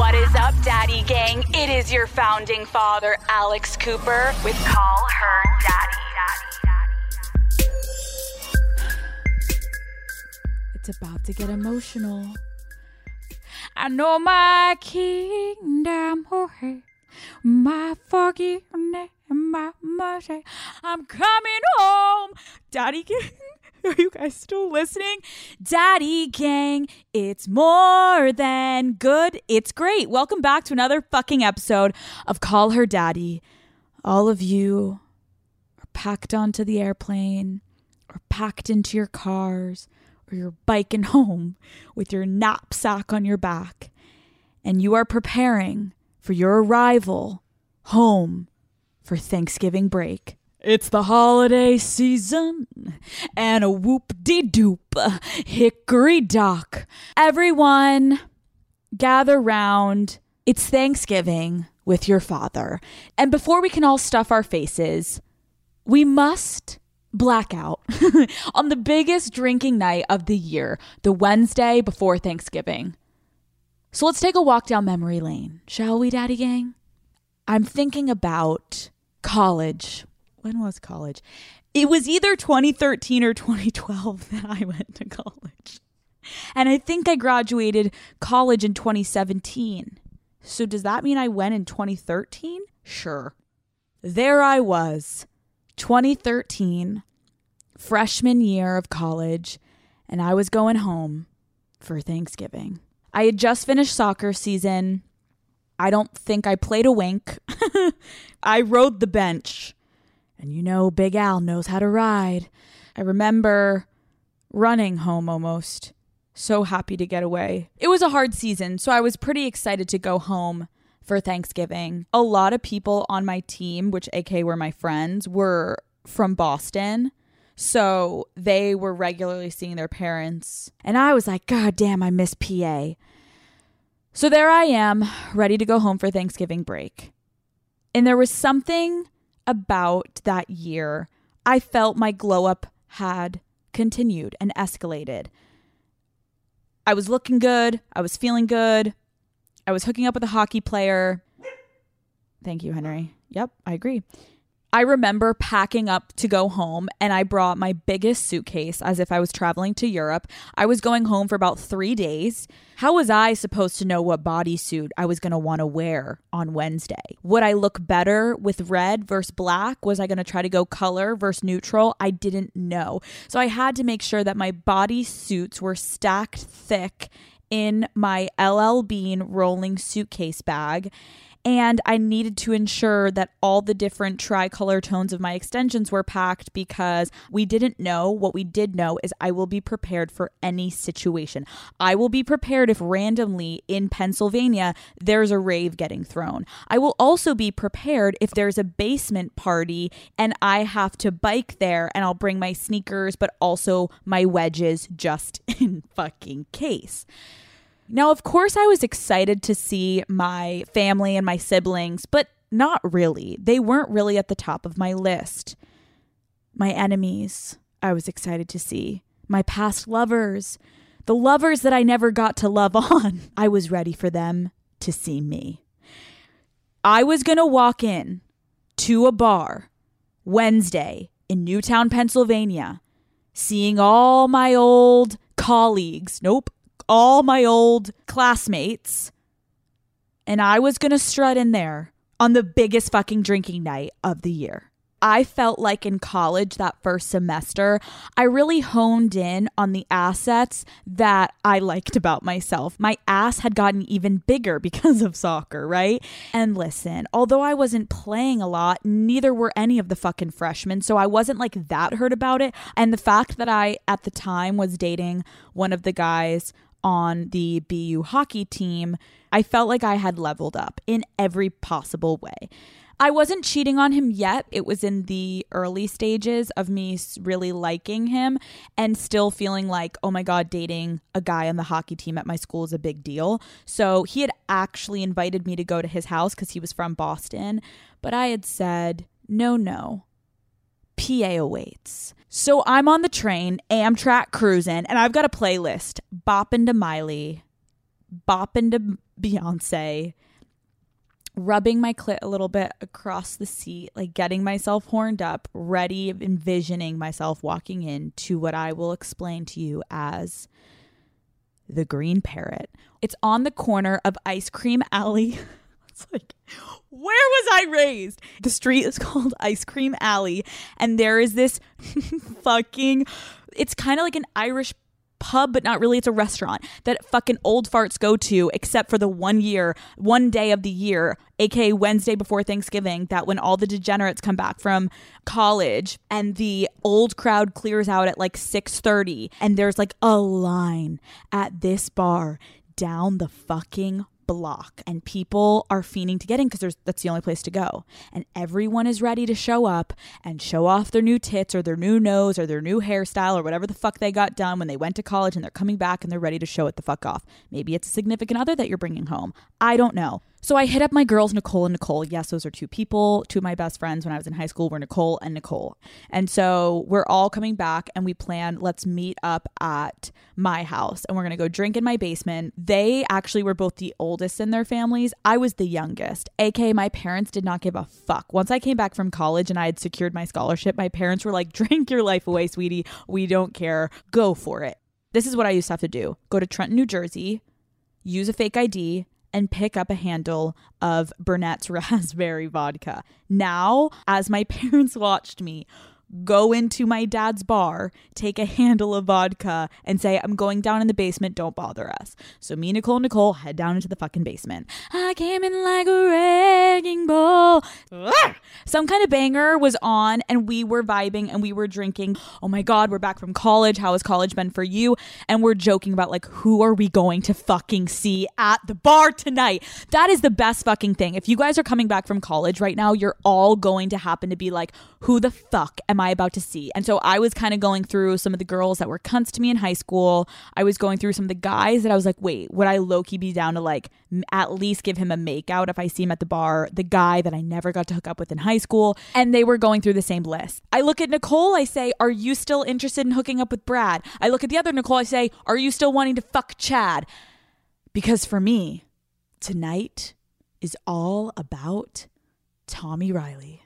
What is up, Daddy Gang? It is your founding father, Alex Cooper, with Call Her Daddy. It's about to get emotional. I know my kingdom, oh, my forgiveness, my mercy. I'm coming home. Daddy Gang, are you guys still listening? Daddy Gang, it's more than good. It's great. Welcome back to another fucking episode of Call Her Daddy. All of you are packed onto the airplane or packed into your cars or you're biking home with your knapsack on your back and you are preparing for your arrival home for Thanksgiving break. It's the holiday season and a whoop de doop hickory dock. Everyone gather round. It's Thanksgiving with your father. And before we can all stuff our faces, we must blackout on the biggest drinking night of the year, the Wednesday before Thanksgiving. So let's take a walk down memory lane, shall we, Daddy Gang? I'm thinking about college. When was college? It was either 2013 or 2012 that I went to college. And I think I graduated college in 2017. So does that mean I went in 2013? Sure. There I was 2013, freshman year of college, and I was going home for Thanksgiving. I had just finished soccer season. I don't think I played a wink. I rode the bench. And you know, Big Al knows how to ride. I remember running home almost. So happy to get away. It was a hard season, so I was pretty excited to go home for Thanksgiving. A lot of people on my team, which AK were my friends, were from Boston. So they were regularly seeing their parents. And I was like, God damn, I miss PA. So there I am, ready to go home for Thanksgiving break. And there was something about that year. I felt my glow up had continued and escalated. I was looking good. I was feeling good. I was hooking up with a hockey player. Thank you, Henry. Yep, I agree. I remember packing up to go home, and I brought my biggest suitcase as if I was traveling to Europe. I was going home for about three days. How was I supposed to know what bodysuit I was going to want to wear on Wednesday? Would I look better with red versus black? Was I going to try to go color versus neutral? I didn't know. So I had to make sure that my body suits were stacked thick in my LL Bean rolling suitcase bag. And I needed to ensure that all the different tricolor tones of my extensions were packed because we didn't know. What we did know is I will be prepared for any situation. I will be prepared if randomly in Pennsylvania there's a rave getting thrown. I will also be prepared if there's a basement party and I have to bike there and I'll bring my sneakers, but also my wedges just in fucking case. Now, of course, I was excited to see my family and my siblings, but not really. They weren't really at the top of my list. My enemies, I was excited to see. My past lovers, the lovers that I never got to love on, I was ready for them to see me. I was going to walk in to a bar Wednesday in Newtown, Pennsylvania, seeing all my old colleagues. Nope, all my old classmates, and I was going to strut in there on the biggest fucking drinking night of the year. I felt like in college that first semester, I really honed in on the assets that I liked about myself. My ass had gotten even bigger because of soccer, right? And listen, although I wasn't playing a lot, neither were any of the fucking freshmen. So I wasn't like that hurt about it. And the fact that I, at the time, was dating one of the guys on the BU hockey team, I felt like I had leveled up in every possible way. I wasn't cheating on him yet. It was in the early stages of me really liking him and still feeling like, oh my God, dating a guy on the hockey team at my school is a big deal. So he had actually invited me to go to his house because he was from Boston. But I had said, no, no, PA awaits. So I'm on the train, Amtrak cruising, and I've got a playlist bopping to Miley, bopping to Beyonce, rubbing my clit a little bit across the seat, like getting myself horned up, ready, envisioning myself walking into what I will explain to you as the Green Parrot. It's on the corner of Ice Cream Alley. it's like, where was I raised? The street is called Ice Cream Alley, and there is this fucking, it's kind of like an Irish pub, but not really. It's a restaurant that fucking old farts go to, except for the one year, one day of the year, aka Wednesday before Thanksgiving, that when all the degenerates come back from college and the old crowd clears out at like 6:30 and there's like a line at this bar down the fucking block and people are fiending to get in because that's the only place to go. And everyone is ready to show up and show off their new tits or their new nose or their new hairstyle or whatever the fuck they got done when they went to college and they're coming back and they're ready to show it the fuck off. Maybe it's a significant other that you're bringing home. I don't know so I hit up my girls, Nicole and Nicole. Yes, those are two people. Two of my best friends when I was in high school were Nicole and Nicole. And so we're all coming back and we plan, let's meet up at my house and we're going to go drink in my basement. They actually were both the oldest in their families. I was the youngest. AK, my parents did not give a fuck. Once I came back from college and I had secured my scholarship, my parents were like, drink your life away, sweetie. We don't care. Go for it. This is what I used to have to do go to Trenton, New Jersey, use a fake ID and pick up a handle of Burnett's raspberry vodka. Now, as my parents watched me go into my dad's bar, take a handle of vodka, and say, I'm going down in the basement, don't bother us. So me, Nicole, and Nicole head down into the fucking basement. I came in like a wrecking ball. Some kind of banger was on, and we were vibing and we were drinking. Oh my God, we're back from college. How has college been for you? And we're joking about, like, who are we going to fucking see at the bar tonight? That is the best fucking thing. If you guys are coming back from college right now, you're all going to happen to be like, who the fuck am I about to see? And so I was kind of going through some of the girls that were cunts to me in high school. I was going through some of the guys that I was like, wait, would I low key be down to like at least give him a makeout if I see him at the bar? The guy that I never got to hook up with in high school. And they were going through the same list. I look at Nicole, I say, are you still interested in hooking up with Brad? I look at the other Nicole, I say, are you still wanting to fuck Chad? Because for me, tonight is all about Tommy Riley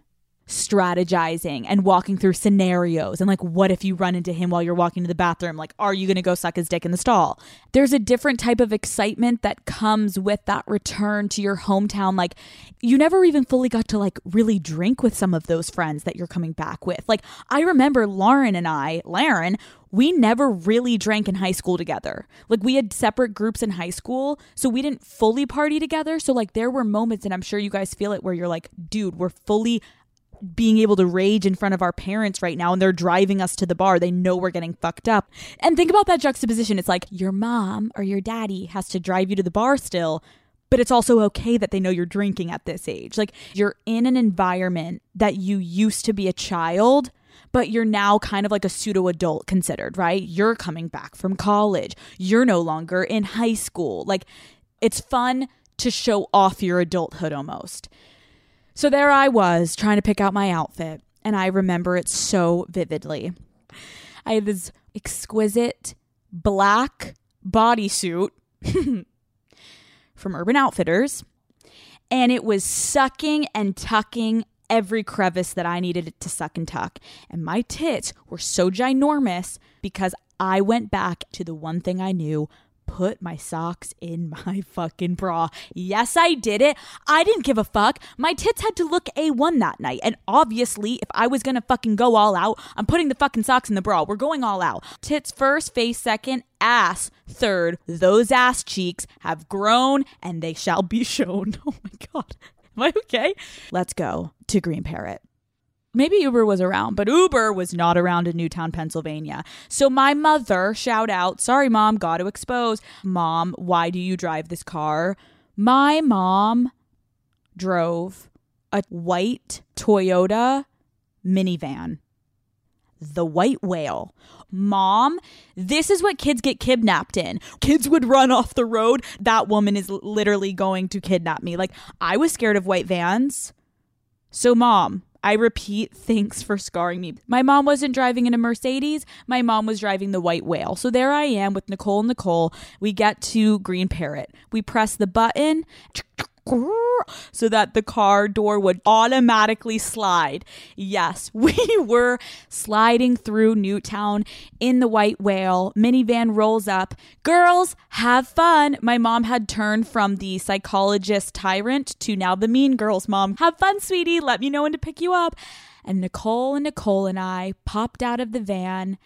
strategizing and walking through scenarios and like what if you run into him while you're walking to the bathroom like are you going to go suck his dick in the stall there's a different type of excitement that comes with that return to your hometown like you never even fully got to like really drink with some of those friends that you're coming back with like i remember lauren and i lauren we never really drank in high school together. Like we had separate groups in high school, so we didn't fully party together. So like there were moments and I'm sure you guys feel it where you're like, dude, we're fully being able to rage in front of our parents right now and they're driving us to the bar. They know we're getting fucked up. And think about that juxtaposition. It's like your mom or your daddy has to drive you to the bar still, but it's also okay that they know you're drinking at this age. Like you're in an environment that you used to be a child but you're now kind of like a pseudo adult considered, right? You're coming back from college. You're no longer in high school. Like it's fun to show off your adulthood almost. So there I was trying to pick out my outfit, and I remember it so vividly. I had this exquisite black bodysuit from Urban Outfitters, and it was sucking and tucking every crevice that I needed it to suck and tuck. And my tits were so ginormous because I went back to the one thing I knew put my socks in my fucking bra. Yes, I did it. I didn't give a fuck. My tits had to look A1 that night. And obviously, if I was gonna fucking go all out, I'm putting the fucking socks in the bra. We're going all out. Tits first, face second, ass third. Those ass cheeks have grown and they shall be shown. Oh my God. Am I okay? Let's go to Green Parrot maybe Uber was around, but Uber was not around in Newtown, Pennsylvania. So my mother, shout out, sorry, mom, got to expose. Mom, why do you drive this car? My mom drove a white Toyota minivan, the white whale. Mom, this is what kids get kidnapped in. Kids would run off the road. That woman is literally going to kidnap me. Like, I was scared of white vans. So, mom, I repeat, thanks for scarring me. My mom wasn't driving in a Mercedes. My mom was driving the white whale. So there I am with Nicole and Nicole. We get to Green Parrot. We press the button so that the car door would automatically slide. Yes, we were sliding through Newtown in the white whale. Minivan rolls up. Girls, have fun. My mom had turned from the psychologist tyrant to now the mean girls mom. Have fun, sweetie. Let me know when to pick you up. And Nicole and Nicole and I popped out of the van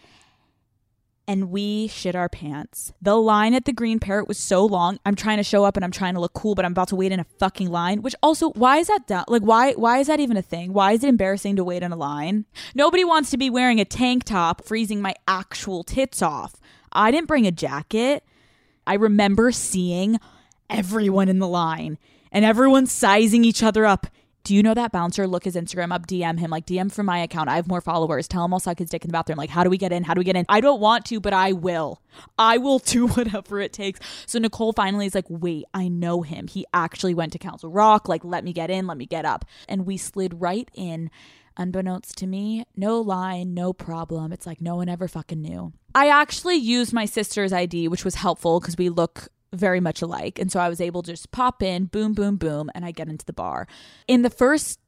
and we shit our pants. The line at the Green Parrot was so long. I'm trying to show up and I'm trying to look cool, but I'm about to wait in a fucking line. Which also, why is that? Like, why why is that even a thing? Why is it embarrassing to wait in a line? Nobody wants to be wearing a tank top, freezing my actual tits off. I didn't bring a jacket. I remember seeing everyone in the line and everyone sizing each other up do you know that bouncer? Look his Instagram up, DM him, like DM from my account. I have more followers. Tell him I'll suck his dick in the bathroom. Like, how do we get in? How do we get in? I don't want to, but I will. I will do whatever it takes. So Nicole finally is like, wait, I know him. He actually went to Council Rock. Like, let me get in, let me get up. And we slid right in. Unbeknownst to me, no line, no problem. It's like no one ever fucking knew. I actually used my sister's ID, which was helpful because we look very much alike. And so I was able to just pop in, boom, boom, boom, and I get into the bar. In the first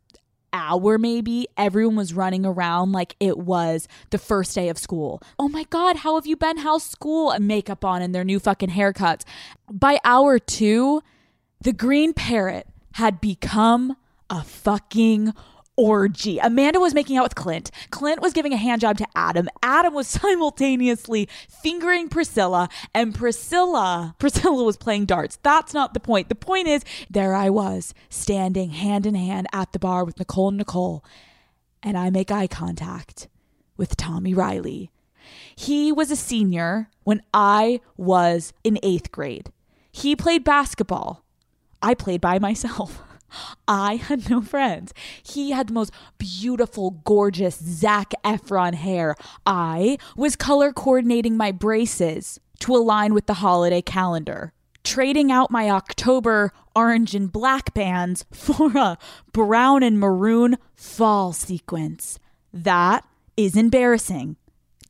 hour maybe everyone was running around like it was the first day of school oh my god how have you been how's school and makeup on and their new fucking haircuts by hour two the green parrot had become a fucking orgy. Amanda was making out with Clint. Clint was giving a hand job to Adam. Adam was simultaneously fingering Priscilla, and Priscilla, Priscilla was playing darts. That's not the point. The point is, there I was, standing hand in hand at the bar with Nicole and Nicole, and I make eye contact with Tommy Riley. He was a senior when I was in eighth grade. He played basketball. I played by myself. I had no friends. He had the most beautiful, gorgeous Zac Efron hair. I was color coordinating my braces to align with the holiday calendar, trading out my October orange and black bands for a brown and maroon fall sequence. That is embarrassing.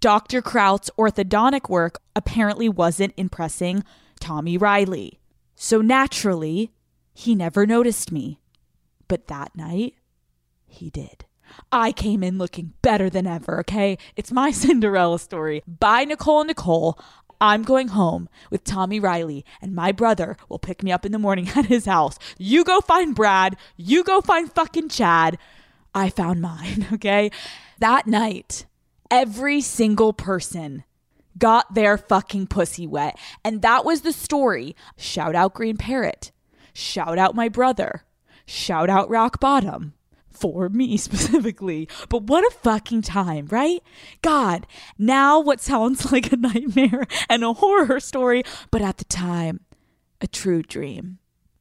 Dr. Kraut's orthodontic work apparently wasn't impressing Tommy Riley. So naturally, he never noticed me. But that night, he did. I came in looking better than ever, okay? It's my Cinderella story. Bye, Nicole and Nicole. I'm going home with Tommy Riley, and my brother will pick me up in the morning at his house. You go find Brad. You go find fucking Chad. I found mine, okay? That night, every single person got their fucking pussy wet. And that was the story. Shout out Green Parrot. Shout out my brother. Shout out Rock Bottom. For me specifically. But what a fucking time, right? God, now what sounds like a nightmare and a horror story, but at the time, a true dream.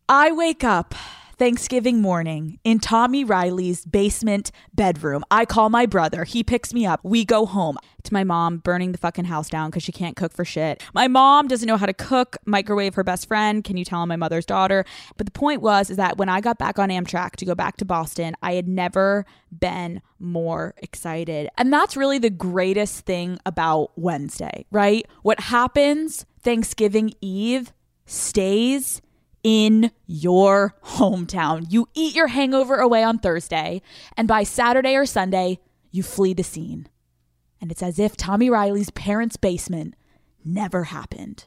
I wake up Thanksgiving morning in Tommy Riley's basement bedroom. I call my brother. He picks me up. We go home. To my mom burning the fucking house down because she can't cook for shit. My mom doesn't know how to cook, microwave her best friend. Can you tell my mother's daughter? But the point was is that when I got back on Amtrak to go back to Boston, I had never been more excited. And that's really the greatest thing about Wednesday, right? What happens Thanksgiving Eve stays in your hometown. You eat your hangover away on Thursday, and by Saturday or Sunday, you flee the scene. And it's as if Tommy Riley's parents' basement never happened.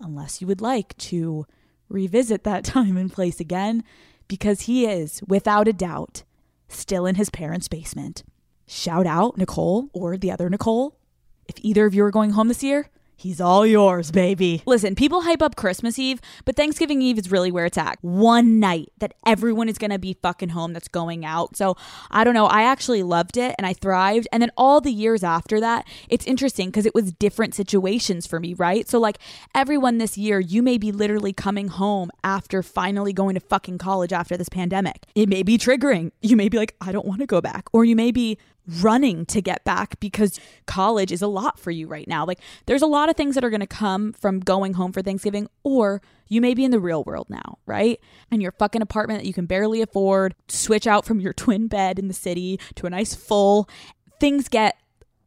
Unless you would like to revisit that time and place again, because he is, without a doubt, still in his parents' basement. Shout out Nicole or the other Nicole. If either of you are going home this year, He's all yours, baby. Listen, people hype up Christmas Eve, but Thanksgiving Eve is really where it's at. One night that everyone is gonna be fucking home that's going out. So I don't know. I actually loved it and I thrived. And then all the years after that, it's interesting because it was different situations for me, right? So, like, everyone this year, you may be literally coming home after finally going to fucking college after this pandemic. It may be triggering. You may be like, I don't wanna go back. Or you may be running to get back because college is a lot for you right now. Like, there's a lot of things that are going to come from going home for Thanksgiving, or you may be in the real world now, right? And your fucking apartment that you can barely afford, switch out from your twin bed in the city to a nice full. Things get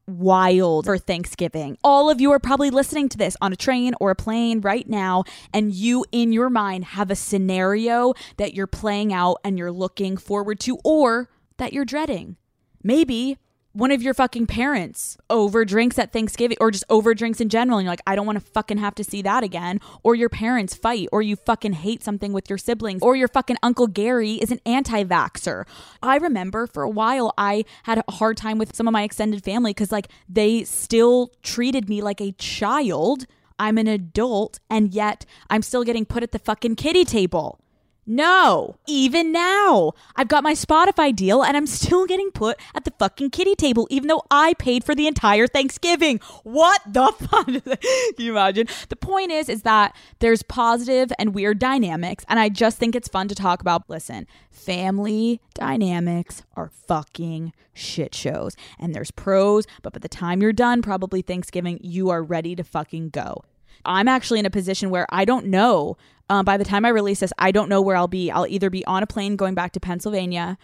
wild for Thanksgiving. All of you are probably listening to this on a train or a plane right now, and you in your mind have a scenario that you're playing out and you're looking forward to or that you're dreading. Maybe one of your fucking parents over drinks at Thanksgiving or just over drinks in general. And you're like, I don't want to fucking have to see that again. Or your parents fight, or you fucking hate something with your siblings, or your fucking Uncle Gary is an anti vaxxer. I remember for a while I had a hard time with some of my extended family because, like, they still treated me like a child. I'm an adult, and yet I'm still getting put at the fucking kitty table. No, even now, I've got my Spotify deal and I'm still getting put at the fucking kitty table, even though I paid for the entire Thanksgiving. What the fuck? Can you imagine? The point is, is that there's positive and weird dynamics, and I just think it's fun to talk about. Listen, family dynamics are fucking shit shows, and there's pros, but by the time you're done, probably Thanksgiving, you are ready to fucking go. I'm actually in a position where I don't know. Um, by the time I release this, I don't know where I'll be. I'll either be on a plane going back to Pennsylvania,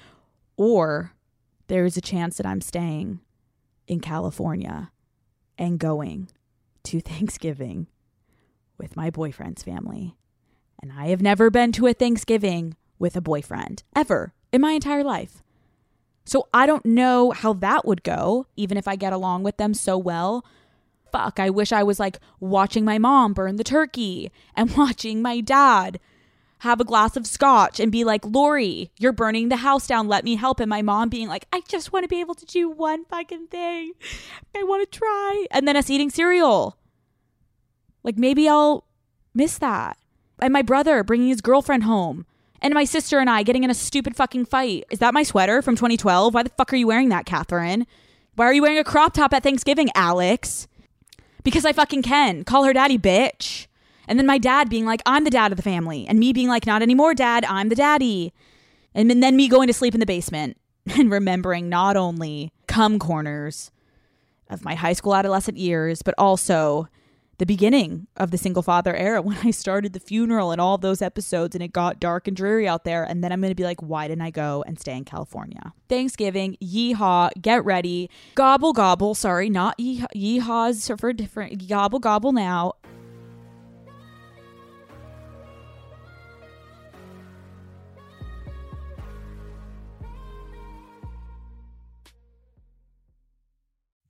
or there is a chance that I'm staying in California and going to Thanksgiving with my boyfriend's family. And I have never been to a Thanksgiving with a boyfriend ever in my entire life. So I don't know how that would go, even if I get along with them so well fuck, I wish I was like watching my mom burn the turkey and watching my dad have a glass of scotch and be like, Lori, you're burning the house down. Let me help. And my mom being like, I just want to be able to do one fucking thing. I want to try. And then us eating cereal. Like maybe I'll miss that. And my brother bringing his girlfriend home. And my sister and I getting in a stupid fucking fight. Is that my sweater from 2012? Why the fuck are you wearing that, Catherine? Why are you wearing a crop top at Thanksgiving, Alex? Because I fucking can. Call her daddy, bitch. And then my dad being like, I'm the dad of the family. And me being like, not anymore, dad, I'm the daddy. And then me going to sleep in the basement and remembering not only cum corners of my high school adolescent years, but also the beginning of the single father era when I started the funeral and all those episodes and it got dark and dreary out there. And then I'm going to be like, why didn't I go and stay in California? Thanksgiving, yeehaw, get ready, gobble, gobble. Sorry, not yeehaw, yeehaws for different, gobble, gobble now.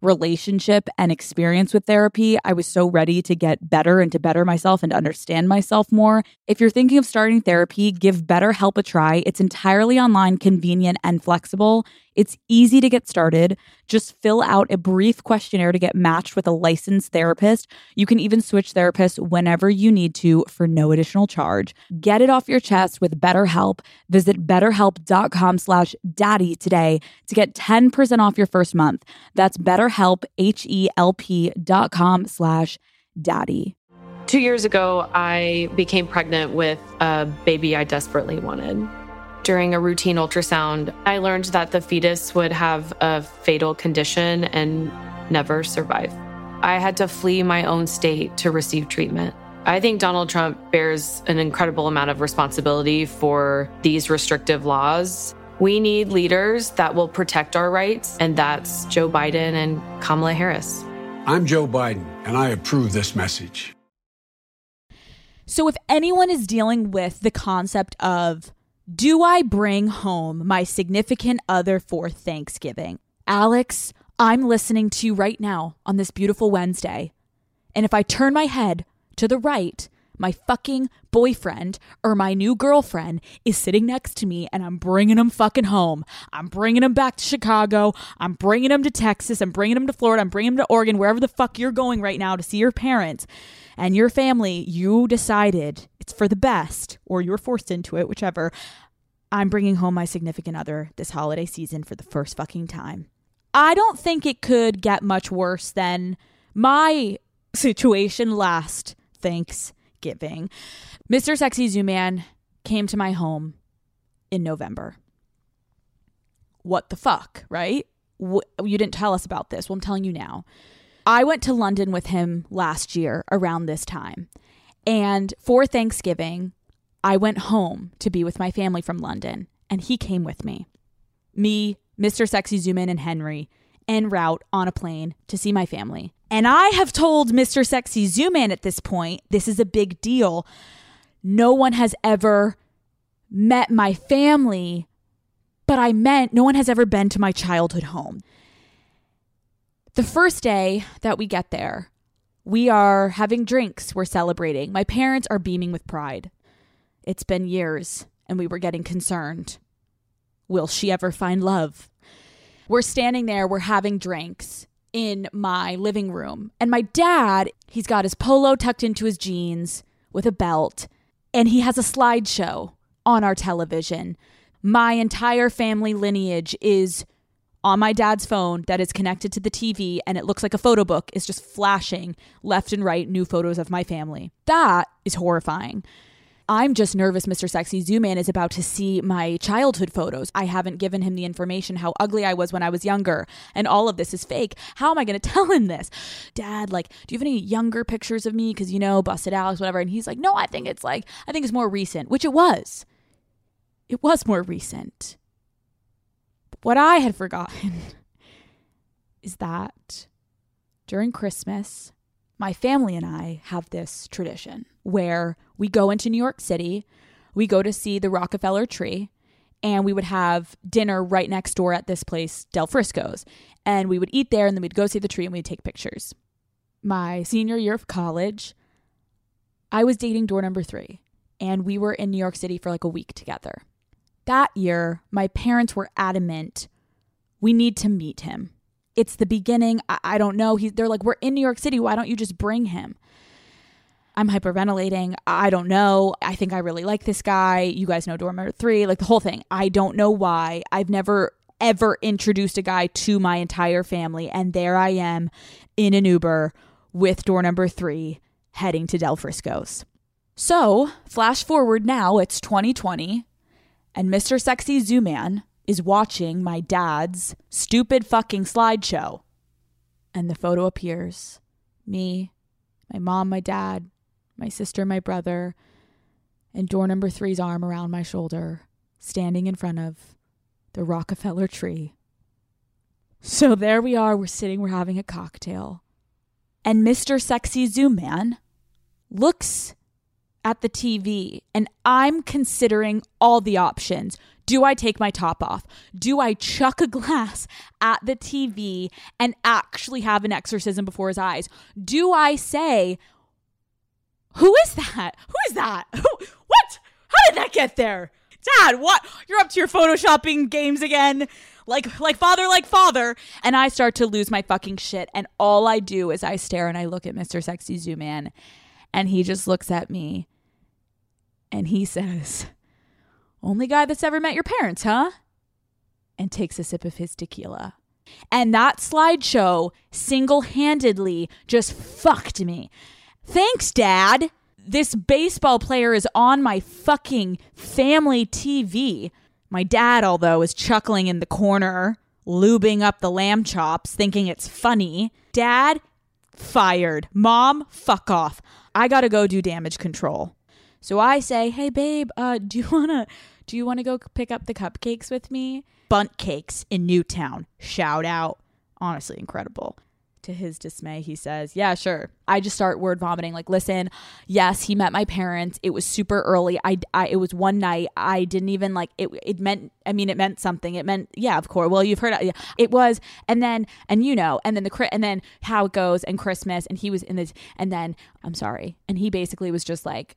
relationship and experience with therapy. I was so ready to get better and to better myself and understand myself more. If you're thinking of starting therapy, give BetterHelp a try. It's entirely online, convenient, and flexible. It's easy to get started. Just fill out a brief questionnaire to get matched with a licensed therapist. You can even switch therapists whenever you need to for no additional charge. Get it off your chest with BetterHelp. Visit betterhelp.com slash daddy today to get 10% off your first month. That's betterhelp, H-E-L-P dot com slash daddy. Two years ago, I became pregnant with a baby I desperately wanted during a routine ultrasound, I learned that the fetus would have a fatal condition and never survive. I had to flee my own state to receive treatment. I think Donald Trump bears an incredible amount of responsibility for these restrictive laws. We need leaders that will protect our rights, and that's Joe Biden and Kamala Harris. I'm Joe Biden, and I approve this message. So, if anyone is dealing with the concept of, do I bring home my significant other for Thanksgiving? Alex, I'm listening to you right now on this beautiful Wednesday. And if I turn my head to the right, my fucking boyfriend or my new girlfriend is sitting next to me and I'm bringing him fucking home. I'm bringing him back to Chicago. I'm bringing him to Texas. I'm bringing him to Florida. I'm bringing him to Oregon, wherever the fuck you're going right now to see your parents and your family. You decided it's for the best or you're forced into it, whichever. I'm bringing home my significant other this holiday season for the first fucking time. I don't think it could get much worse than my situation last Thanksgiving. Mr. Sexy Zoom Man came to my home in November. What the fuck, right? Wh- you didn't tell us about this. Well, I'm telling you now. I went to London with him last year around this time. And for Thanksgiving, I went home to be with my family from London, and he came with me. Me, Mr. Sexy Zoom Man, and Henry en route on a plane to see my family. And I have told Mr. Sexy Zoom Zooman at this point, this is a big deal. No one has ever met my family, but I meant no one has ever been to my childhood home. The first day that we get there, we are having drinks, we're celebrating. My parents are beaming with pride. It's been years, and we were getting concerned. Will she ever find love? We're standing there, we're having drinks in my living room. And my dad, he's got his polo tucked into his jeans with a belt, and he has a slideshow on our television. My entire family lineage is on my dad's phone that is connected to the TV, and it looks like a photo book is just flashing left and right new photos of my family. That is horrifying. I'm just nervous Mr. Sexy Zoom Man is about to see my childhood photos. I haven't given him the information how ugly I was when I was younger, and all of this is fake. How am I going to tell him this? Dad, like, do you have any younger pictures of me? Because, you know, busted Alex, whatever. And he's like, no, I think it's like, I think it's more recent, which it was. It was more recent. But what I had forgotten is that during Christmas, my family and I have this tradition where we go into New York City, we go to see the Rockefeller tree, and we would have dinner right next door at this place, Del Frisco's. And we would eat there and then we'd go see the tree and we'd take pictures. My senior year of college, I was dating door number three, and we were in New York City for like a week together. That year, my parents were adamant we need to meet him it's the beginning. I, I don't know. He, they're like, we're in New York City. Why don't you just bring him? I'm hyperventilating. I don't know. I think I really like this guy. You guys know number three, like the whole thing. I don't know why. I've never ever introduced a guy to my entire family. And there I am in an Uber with door number three heading to Del Frisco's. So, flash forward now, it's 2020, and Mr. Sexy Zoom Man is watching my dad's stupid fucking slideshow. And the photo appears me, my mom, my dad, my sister, my brother, and door number three's arm around my shoulder, standing in front of the Rockefeller tree. So there we are, we're sitting, we're having a cocktail. And Mr. Sexy Zoom Man looks at the TV and I'm considering all the options. Do I take my top off? Do I chuck a glass at the TV and actually have an exorcism before his eyes? Do I say, Who is that? Who is that? Who, what? How did that get there? Dad, what? You're up to your photoshopping games again. Like like father like father and I start to lose my fucking shit and all I do is I stare and I look at Mr. Sexy Zoom Man and he just looks at me and he says, only guy that's ever met your parents, huh? And takes a sip of his tequila. And that slideshow single handedly just fucked me. Thanks, Dad. This baseball player is on my fucking family TV. My dad, although, is chuckling in the corner, lubing up the lamb chops, thinking it's funny. Dad, fired. Mom, fuck off. I gotta go do damage control. So I say, hey babe, uh, do you wanna do you wanna go pick up the cupcakes with me? Bundt cakes in Newtown. Shout out. Honestly, incredible. To his dismay, he says, Yeah, sure. I just start word vomiting. Like, listen, yes, he met my parents. It was super early. I, I it was one night. I didn't even like it. It meant, I mean, it meant something. It meant, yeah, of course. Well, you've heard it. It was, and then, and you know, and then the, and then how it goes and Christmas. And he was in this, and then, I'm sorry. And he basically was just like,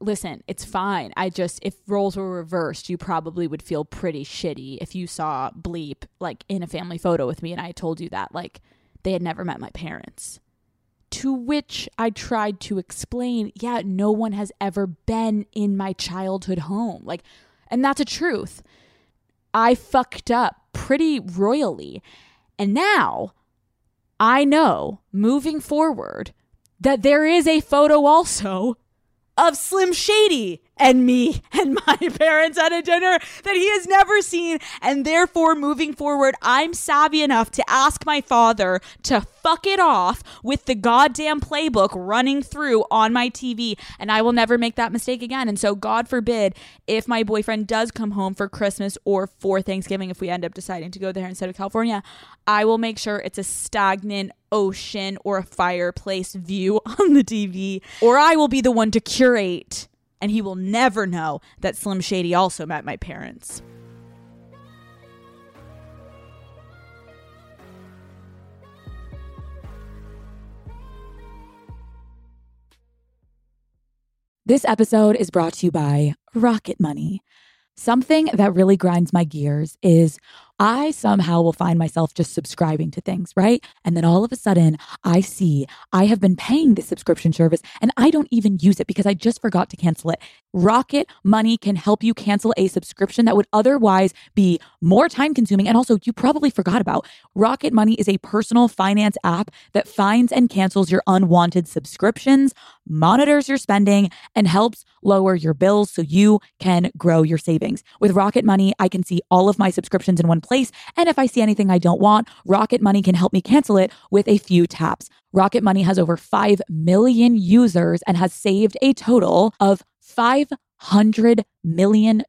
listen, it's fine. I just, if roles were reversed, you probably would feel pretty shitty if you saw Bleep like in a family photo with me and I told you that. Like, they had never met my parents. To which I tried to explain, yeah, no one has ever been in my childhood home. Like, and that's a truth. I fucked up pretty royally. And now I know moving forward that there is a photo also of Slim Shady and me and my parents at a dinner that he has never seen. And therefore, moving forward, I'm savvy enough to ask my father to fuck it off with the goddamn playbook running through on my TV. And I will never make that mistake again. And so, God forbid, if my boyfriend does come home for Christmas or for Thanksgiving, if we end up deciding to go there instead of California, I will make sure it's a stagnant ocean or a fireplace view on the TV, or I will be the one to curate and he will never know that Slim Shady also met my parents. This episode is brought to you by Rocket Money. Something that really grinds my gears is I somehow will find myself just subscribing to things, right? And then all of a sudden, I see I have been paying this subscription service and I don't even use it because I just forgot to cancel it. Rocket Money can help you cancel a subscription that would otherwise be more time consuming and also you probably forgot about. Rocket Money is a personal finance app that finds and cancels your unwanted subscriptions, monitors your spending, and helps lower your bills so you can grow your savings. With Rocket Money, I can see all of my subscriptions in one place. And if I see anything I don't want, Rocket Money can help me cancel it with a few taps. Rocket Money has over 5 million users and has saved a total of $500 million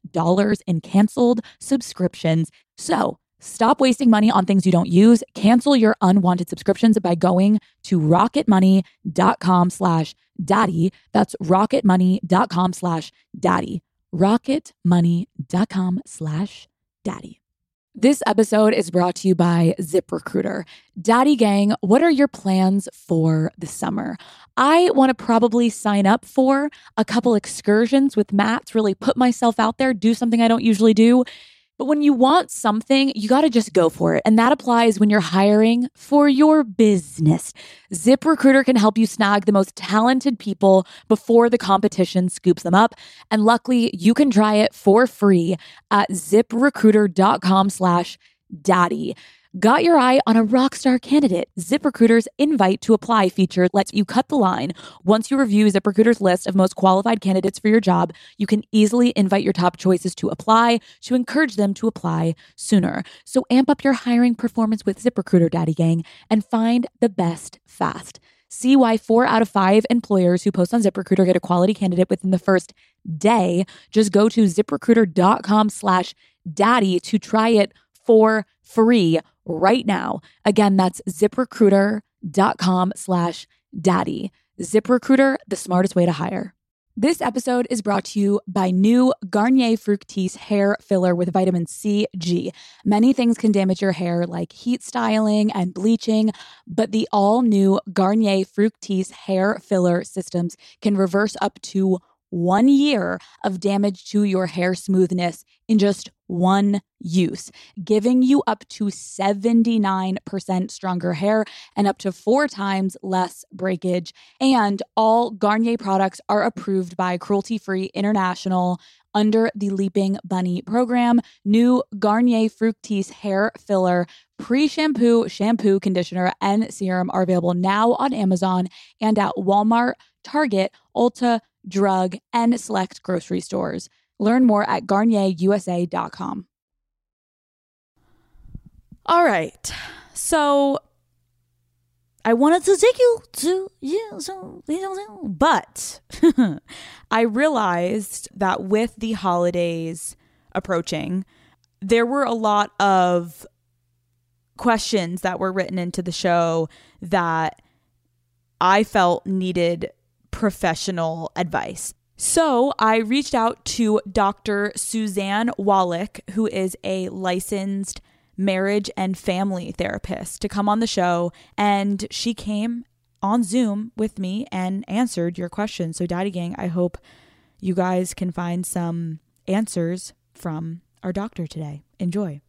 in canceled subscriptions. So, Stop wasting money on things you don't use. Cancel your unwanted subscriptions by going to rocketmoney.com slash daddy. That's rocketmoney.com slash daddy. rocketmoney.com slash daddy. This episode is brought to you by ZipRecruiter. Daddy Gang, what are your plans for the summer? I want to probably sign up for a couple excursions with Matt, really put myself out there, do something I don't usually do. But when you want something, you got to just go for it. And that applies when you're hiring for your business. ZipRecruiter can help you snag the most talented people before the competition scoops them up. And luckily, you can try it for free at ziprecruiter.com slash daddy. Got your eye on a rock star candidate? ZipRecruiter's invite to apply feature lets you cut the line. Once you review ZipRecruiter's list of most qualified candidates for your job, you can easily invite your top choices to apply to encourage them to apply sooner. So amp up your hiring performance with ZipRecruiter, Daddy Gang, and find the best fast. See why four out of five employers who post on ZipRecruiter get a quality candidate within the first day. Just go to ziprecruiter.com slash daddy to try it for free right now. Again, that's ziprecruiter.com slash daddy. ZipRecruiter, the smartest way to hire. This episode is brought to you by new Garnier Fructis hair filler with vitamin C, G. Many things can damage your hair, like heat styling and bleaching, but the all new Garnier Fructis hair filler systems can reverse up to one year of damage to your hair smoothness in just one use, giving you up to 79% stronger hair and up to four times less breakage. And all Garnier products are approved by Cruelty Free International under the Leaping Bunny program. New Garnier Fructis hair filler, pre shampoo, shampoo, conditioner, and serum are available now on Amazon and at Walmart, Target, Ulta, drug, and select grocery stores. Learn more at garnierusa.com. All right. So I wanted to take you to you, so but I realized that with the holidays approaching, there were a lot of questions that were written into the show that I felt needed professional advice. So I reached out to Dr. Suzanne Wallach, who is a licensed marriage and family therapist, to come on the show. And she came on Zoom with me and answered your questions. So, Daddy Gang, I hope you guys can find some answers from our doctor today. Enjoy.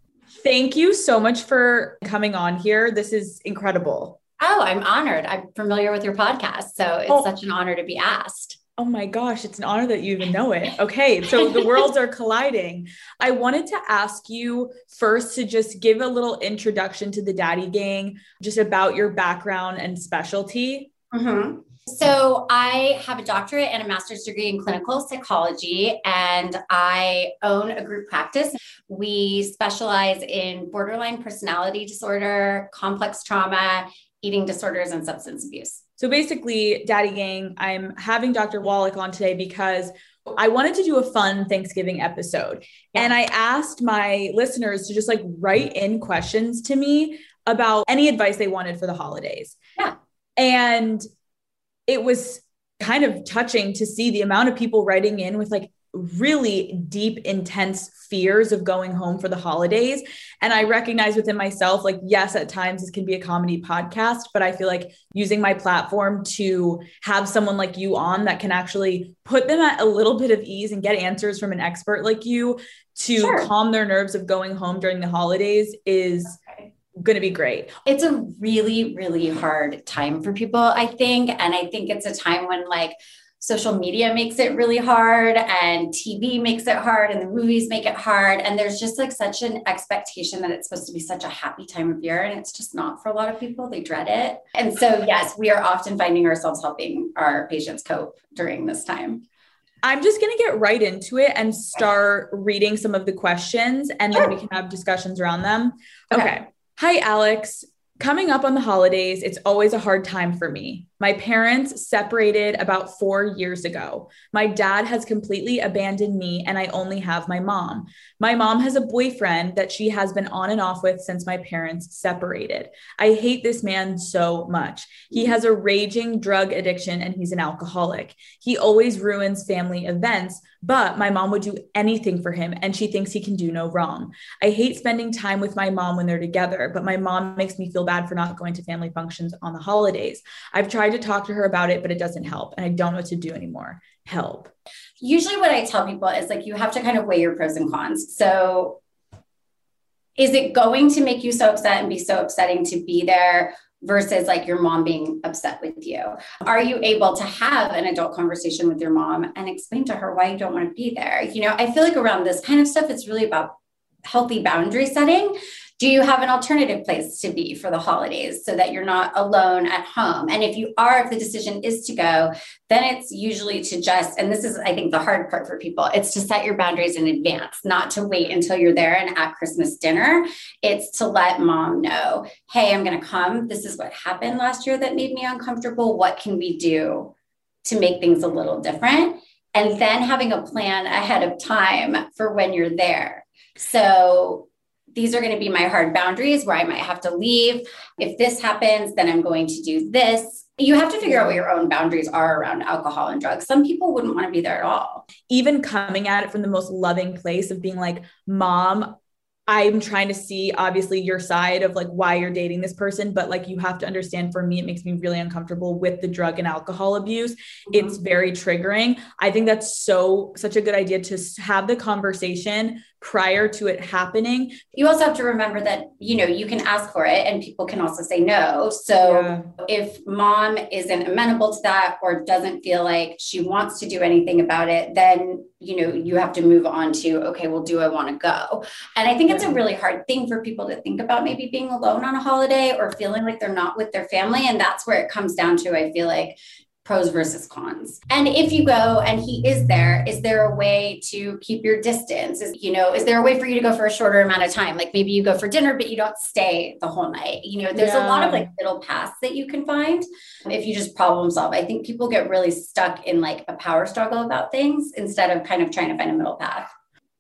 Thank you so much for coming on here. This is incredible. Oh, I'm honored. I'm familiar with your podcast. So it's oh. such an honor to be asked. Oh my gosh, it's an honor that you even know it. Okay, so the worlds are colliding. I wanted to ask you first to just give a little introduction to the Daddy Gang, just about your background and specialty. Mm-hmm. So, I have a doctorate and a master's degree in clinical psychology, and I own a group practice. We specialize in borderline personality disorder, complex trauma, eating disorders, and substance abuse. So basically, Daddy Gang, I'm having Dr. Wallach on today because I wanted to do a fun Thanksgiving episode. Yeah. And I asked my listeners to just like write in questions to me about any advice they wanted for the holidays. Yeah. And it was kind of touching to see the amount of people writing in with like really deep, intense fears of going home for the holidays. And I recognize within myself, like, yes, at times this can be a comedy podcast, but I feel like using my platform to have someone like you on that can actually put them at a little bit of ease and get answers from an expert like you to sure. calm their nerves of going home during the holidays is. Okay going to be great. It's a really, really hard time for people, I think. And I think it's a time when, like, social media makes it really hard and TV makes it hard and the movies make it hard. And there's just like such an expectation that it's supposed to be such a happy time of year. And it's just not for a lot of people. They dread it. And so, yes, we are often finding ourselves helping our patients cope during this time. I'm just going to get right into it and start reading some of the questions and then we can have discussions around them. okay. okay. Hi, Alex. Coming up on the holidays, it's always a hard time for me. My parents separated about four years ago. My dad has completely abandoned me, and I only have my mom. My mom has a boyfriend that she has been on and off with since my parents separated. I hate this man so much. He mm-hmm. has a raging drug addiction and he's an alcoholic. He always ruins family events, but my mom would do anything for him, and she thinks he can do no wrong. I hate spending time with my mom when they're together, but my mom makes me feel bad for not going to family functions on the holidays. I've tried to talk to her about it, but it doesn't help. And I don't know what to do anymore. Help. Usually, what I tell people is like, you have to kind of weigh your pros and cons. So, is it going to make you so upset and be so upsetting to be there? versus like your mom being upset with you? Are you able to have an adult conversation with your mom and explain to her why you don't want to be there? You know, I feel like around this kind of stuff, it's really about healthy boundary setting do you have an alternative place to be for the holidays so that you're not alone at home? And if you are, if the decision is to go, then it's usually to just, and this is, I think, the hard part for people, it's to set your boundaries in advance, not to wait until you're there and at Christmas dinner. It's to let mom know, hey, I'm going to come. This is what happened last year that made me uncomfortable. What can we do to make things a little different? And then having a plan ahead of time for when you're there. So these are going to be my hard boundaries where I might have to leave. If this happens, then I'm going to do this. You have to figure out what your own boundaries are around alcohol and drugs. Some people wouldn't want to be there at all. Even coming at it from the most loving place of being like, Mom, I'm trying to see obviously your side of like why you're dating this person, but like you have to understand for me, it makes me really uncomfortable with the drug and alcohol abuse. Mm-hmm. It's very triggering. I think that's so, such a good idea to have the conversation prior to it happening. You also have to remember that, you know, you can ask for it and people can also say no. So yeah. if mom isn't amenable to that or doesn't feel like she wants to do anything about it, then, you know, you have to move on to, okay, well, do I want to go? And I think it's a really hard thing for people to think about maybe being alone on a holiday or feeling like they're not with their family. And that's where it comes down to, I feel like, pros versus cons. And if you go and he is there, is there a way to keep your distance? Is you know, is there a way for you to go for a shorter amount of time? Like maybe you go for dinner, but you don't stay the whole night. You know, there's yeah. a lot of like middle paths that you can find if you just problem solve. I think people get really stuck in like a power struggle about things instead of kind of trying to find a middle path.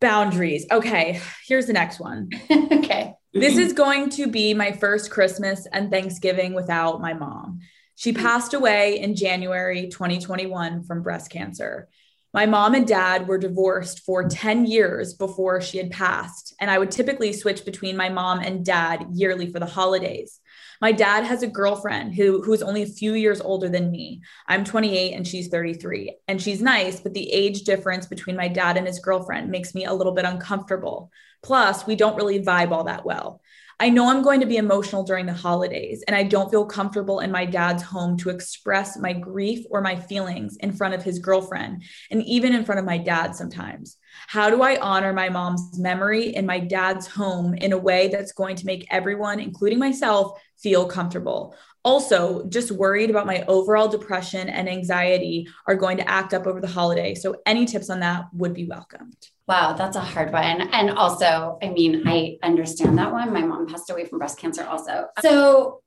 Boundaries. Okay, here's the next one. okay. This is going to be my first Christmas and Thanksgiving without my mom. She passed away in January 2021 from breast cancer. My mom and dad were divorced for 10 years before she had passed, and I would typically switch between my mom and dad yearly for the holidays. My dad has a girlfriend who who's only a few years older than me. I'm 28 and she's 33. And she's nice, but the age difference between my dad and his girlfriend makes me a little bit uncomfortable. Plus, we don't really vibe all that well. I know I'm going to be emotional during the holidays, and I don't feel comfortable in my dad's home to express my grief or my feelings in front of his girlfriend, and even in front of my dad sometimes. How do I honor my mom's memory in my dad's home in a way that's going to make everyone, including myself, feel comfortable? Also, just worried about my overall depression and anxiety are going to act up over the holiday. So, any tips on that would be welcomed. Wow, that's a hard one. And also, I mean, I understand that one. My mom passed away from breast cancer also. So,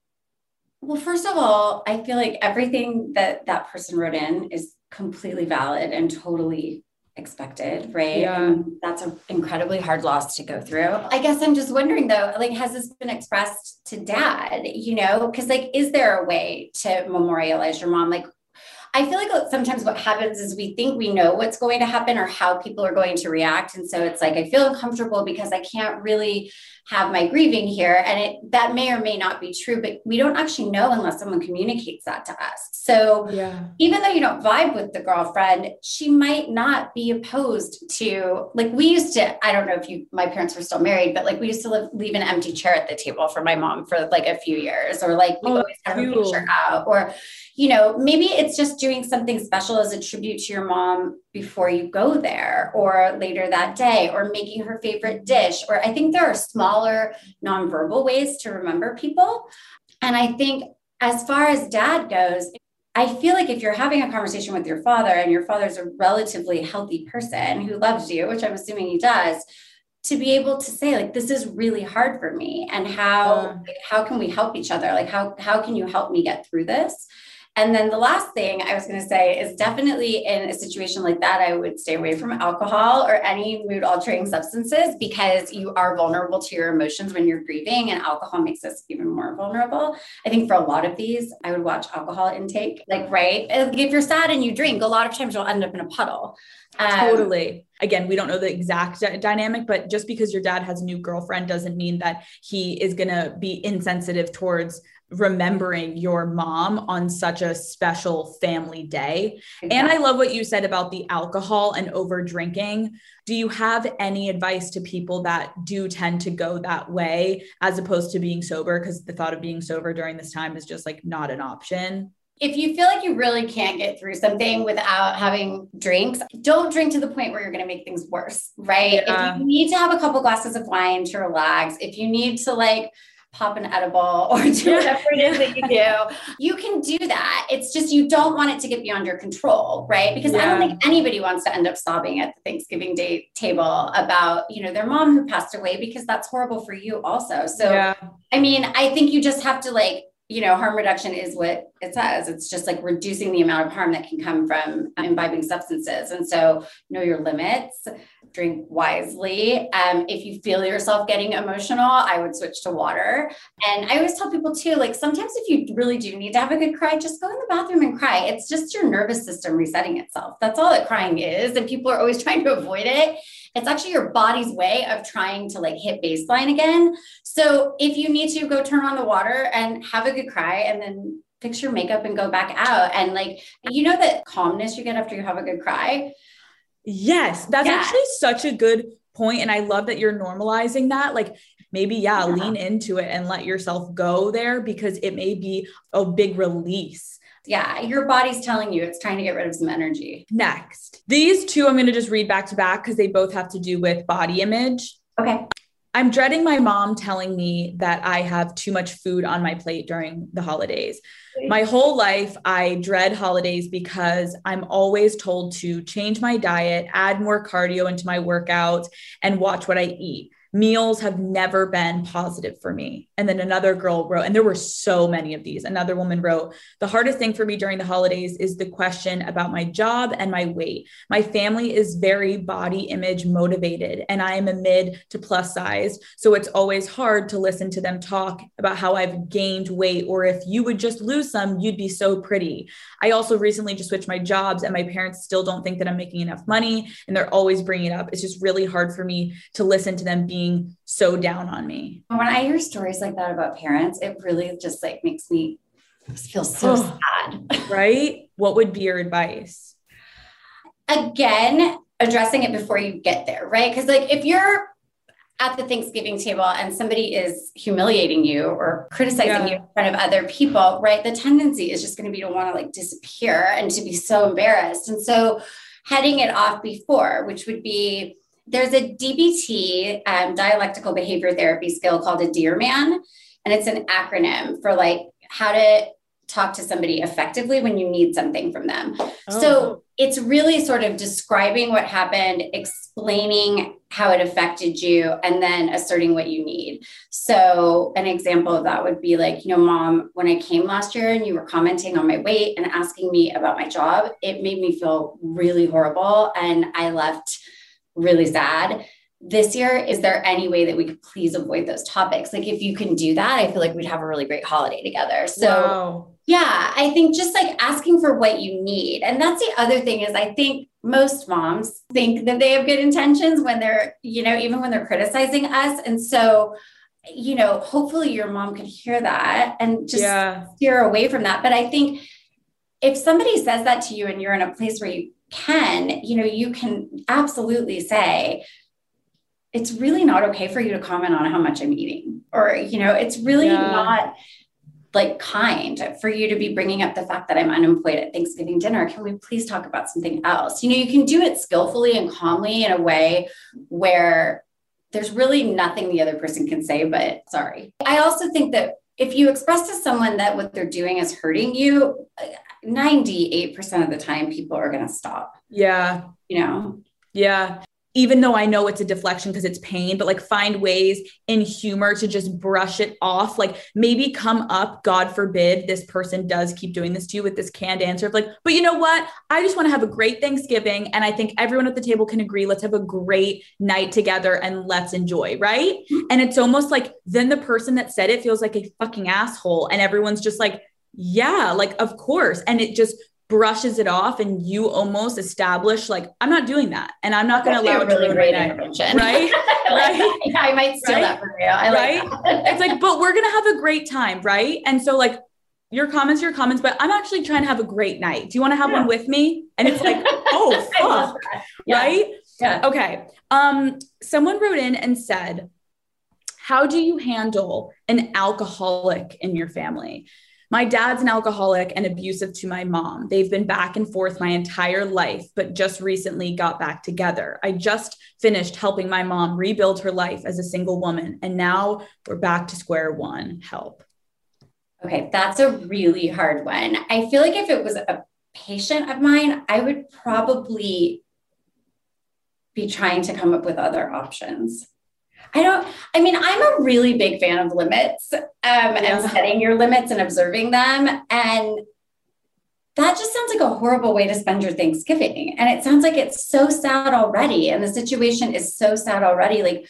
well, first of all, I feel like everything that that person wrote in is completely valid and totally expected, right? Yeah. And that's an incredibly hard loss to go through. I guess I'm just wondering though, like, has this been expressed to dad, you know? Because, like, is there a way to memorialize your mom? Like, I feel like sometimes what happens is we think we know what's going to happen or how people are going to react. And so it's like, I feel uncomfortable because I can't really have my grieving here. And it that may or may not be true, but we don't actually know unless someone communicates that to us. So yeah. even though you don't vibe with the girlfriend, she might not be opposed to like we used to, I don't know if you my parents were still married, but like we used to live, leave an empty chair at the table for my mom for like a few years, or like we oh, always had a picture out, or you know, maybe it's just doing something special as a tribute to your mom before you go there or later that day or making her favorite dish. Or I think there are smaller nonverbal ways to remember people. And I think as far as dad goes, I feel like if you're having a conversation with your father and your father's a relatively healthy person who loves you, which I'm assuming he does, to be able to say like this is really hard for me and how how can we help each other? Like how how can you help me get through this and then the last thing I was going to say is definitely in a situation like that, I would stay away from alcohol or any mood altering substances because you are vulnerable to your emotions when you're grieving, and alcohol makes us even more vulnerable. I think for a lot of these, I would watch alcohol intake. Like, right? If you're sad and you drink, a lot of times you'll end up in a puddle. Um, totally. Again, we don't know the exact d- dynamic, but just because your dad has a new girlfriend doesn't mean that he is going to be insensitive towards remembering your mom on such a special family day. Exactly. And I love what you said about the alcohol and over drinking. Do you have any advice to people that do tend to go that way as opposed to being sober? Because the thought of being sober during this time is just like not an option. If you feel like you really can't get through something without having drinks, don't drink to the point where you're going to make things worse, right? Yeah. If you need to have a couple glasses of wine to relax, if you need to like pop an edible or do whatever it is that you do. You can do that. It's just you don't want it to get beyond your control, right? Because yeah. I don't think anybody wants to end up sobbing at the Thanksgiving Day table about, you know, their mom who passed away because that's horrible for you also. So yeah. I mean, I think you just have to like you know, harm reduction is what it says. It's just like reducing the amount of harm that can come from imbibing substances. And so, know your limits, drink wisely. Um, if you feel yourself getting emotional, I would switch to water. And I always tell people too, like sometimes if you really do need to have a good cry, just go in the bathroom and cry. It's just your nervous system resetting itself. That's all that crying is. And people are always trying to avoid it it's actually your body's way of trying to like hit baseline again. So if you need to go turn on the water and have a good cry and then fix your makeup and go back out and like you know that calmness you get after you have a good cry. Yes, that's yeah. actually such a good point and I love that you're normalizing that like maybe yeah, yeah, lean into it and let yourself go there because it may be a big release yeah, your body's telling you it's trying to get rid of some energy. Next, these two I'm going to just read back to back because they both have to do with body image. Okay. I'm dreading my mom telling me that I have too much food on my plate during the holidays. My whole life, I dread holidays because I'm always told to change my diet, add more cardio into my workouts, and watch what I eat meals have never been positive for me. And then another girl wrote, and there were so many of these. Another woman wrote, The hardest thing for me during the holidays is the question about my job and my weight. My family is very body image motivated, and I am a mid to plus size. So it's always hard to listen to them talk about how I've gained weight, or if you would just lose some, you'd be so pretty. I also recently just switched my jobs, and my parents still don't think that I'm making enough money, and they're always bringing it up. It's just really hard for me to listen to them being being so down on me. When I hear stories like that about parents, it really just like makes me feel so sad. Right? What would be your advice? Again, addressing it before you get there, right? Because like if you're at the Thanksgiving table and somebody is humiliating you or criticizing yeah. you in front of other people, right? The tendency is just going to be to want to like disappear and to be so embarrassed. And so heading it off before, which would be there's a DBT, um, dialectical behavior therapy skill called a Dear Man, and it's an acronym for like how to talk to somebody effectively when you need something from them. Oh. So it's really sort of describing what happened, explaining how it affected you, and then asserting what you need. So, an example of that would be like, you know, mom, when I came last year and you were commenting on my weight and asking me about my job, it made me feel really horrible. And I left really sad. This year is there any way that we could please avoid those topics? Like if you can do that i feel like we'd have a really great holiday together. So wow. yeah i think just like asking for what you need. And that's the other thing is i think most moms think that they have good intentions when they're you know even when they're criticizing us. And so you know hopefully your mom could hear that and just yeah. steer away from that. But i think if somebody says that to you and you're in a place where you can, you know, you can absolutely say, it's really not okay for you to comment on how much I'm eating. Or, you know, it's really yeah. not like kind for you to be bringing up the fact that I'm unemployed at Thanksgiving dinner. Can we please talk about something else? You know, you can do it skillfully and calmly in a way where there's really nothing the other person can say, but sorry. I also think that if you express to someone that what they're doing is hurting you, 98% of the time people are going to stop. Yeah. You know? Yeah. Even though I know it's a deflection because it's pain, but like find ways in humor to just brush it off. Like maybe come up, God forbid, this person does keep doing this to you with this canned answer of like, but you know what? I just want to have a great Thanksgiving. And I think everyone at the table can agree, let's have a great night together and let's enjoy. Right. Mm-hmm. And it's almost like then the person that said it feels like a fucking asshole. And everyone's just like, yeah, like of course. And it just brushes it off and you almost establish like I'm not doing that and I'm not going to allow it really great intervention. Right? right? Yeah, I might steal right? that from you. I right? like it's like, but we're going to have a great time. Right. And so like your comments, your comments, but I'm actually trying to have a great night. Do you want to have yeah. one with me? And it's like, oh, fuck. Yeah. Right. Yeah. Okay. Um, someone wrote in and said, how do you handle an alcoholic in your family? My dad's an alcoholic and abusive to my mom. They've been back and forth my entire life, but just recently got back together. I just finished helping my mom rebuild her life as a single woman, and now we're back to square one. Help. Okay, that's a really hard one. I feel like if it was a patient of mine, I would probably be trying to come up with other options. I don't, I mean, I'm a really big fan of limits um, yeah. and setting your limits and observing them. And that just sounds like a horrible way to spend your Thanksgiving. And it sounds like it's so sad already. And the situation is so sad already. Like,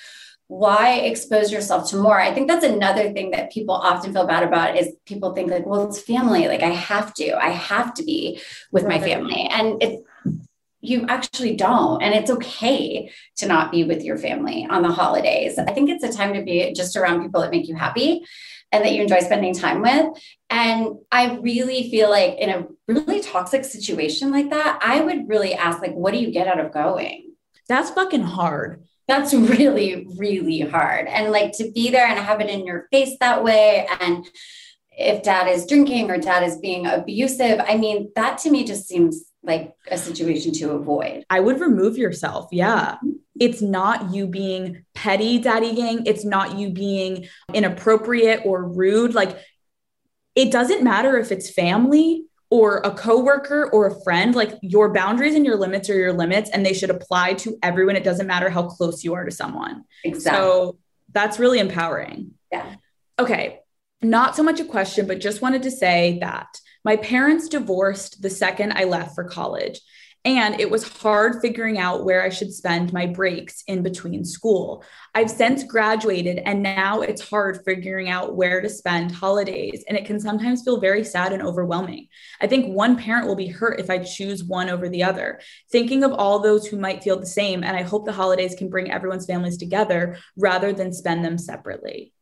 why expose yourself to more? I think that's another thing that people often feel bad about is people think like, well, it's family. Like I have to, I have to be with my family. And it's you actually don't. And it's okay to not be with your family on the holidays. I think it's a time to be just around people that make you happy and that you enjoy spending time with. And I really feel like in a really toxic situation like that, I would really ask, like, what do you get out of going? That's fucking hard. That's really, really hard. And like to be there and have it in your face that way. And if dad is drinking or dad is being abusive, I mean, that to me just seems like a situation to avoid. I would remove yourself. Yeah. Mm-hmm. it's not you being petty daddy gang it's not you being inappropriate or rude like it doesn't matter if it's family or a coworker or a friend like your boundaries and your limits are your limits and they should apply to everyone it doesn't matter how close you are to someone Exactly. so that's really empowering Yeah. okay not so much a question but just wanted to say that my parents divorced the second i left for college and it was hard figuring out where I should spend my breaks in between school. I've since graduated, and now it's hard figuring out where to spend holidays. And it can sometimes feel very sad and overwhelming. I think one parent will be hurt if I choose one over the other. Thinking of all those who might feel the same, and I hope the holidays can bring everyone's families together rather than spend them separately.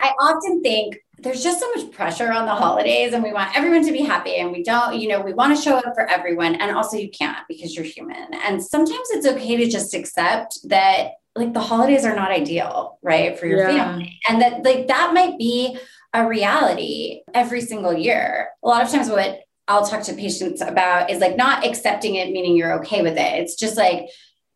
I often think there's just so much pressure on the holidays and we want everyone to be happy and we don't, you know, we want to show up for everyone. And also you can't because you're human. And sometimes it's okay to just accept that like the holidays are not ideal, right? For your Yeah. family. And that like that might be a reality every single year. A lot of times what I'll talk to patients about is like not accepting it, meaning you're okay with it. It's just like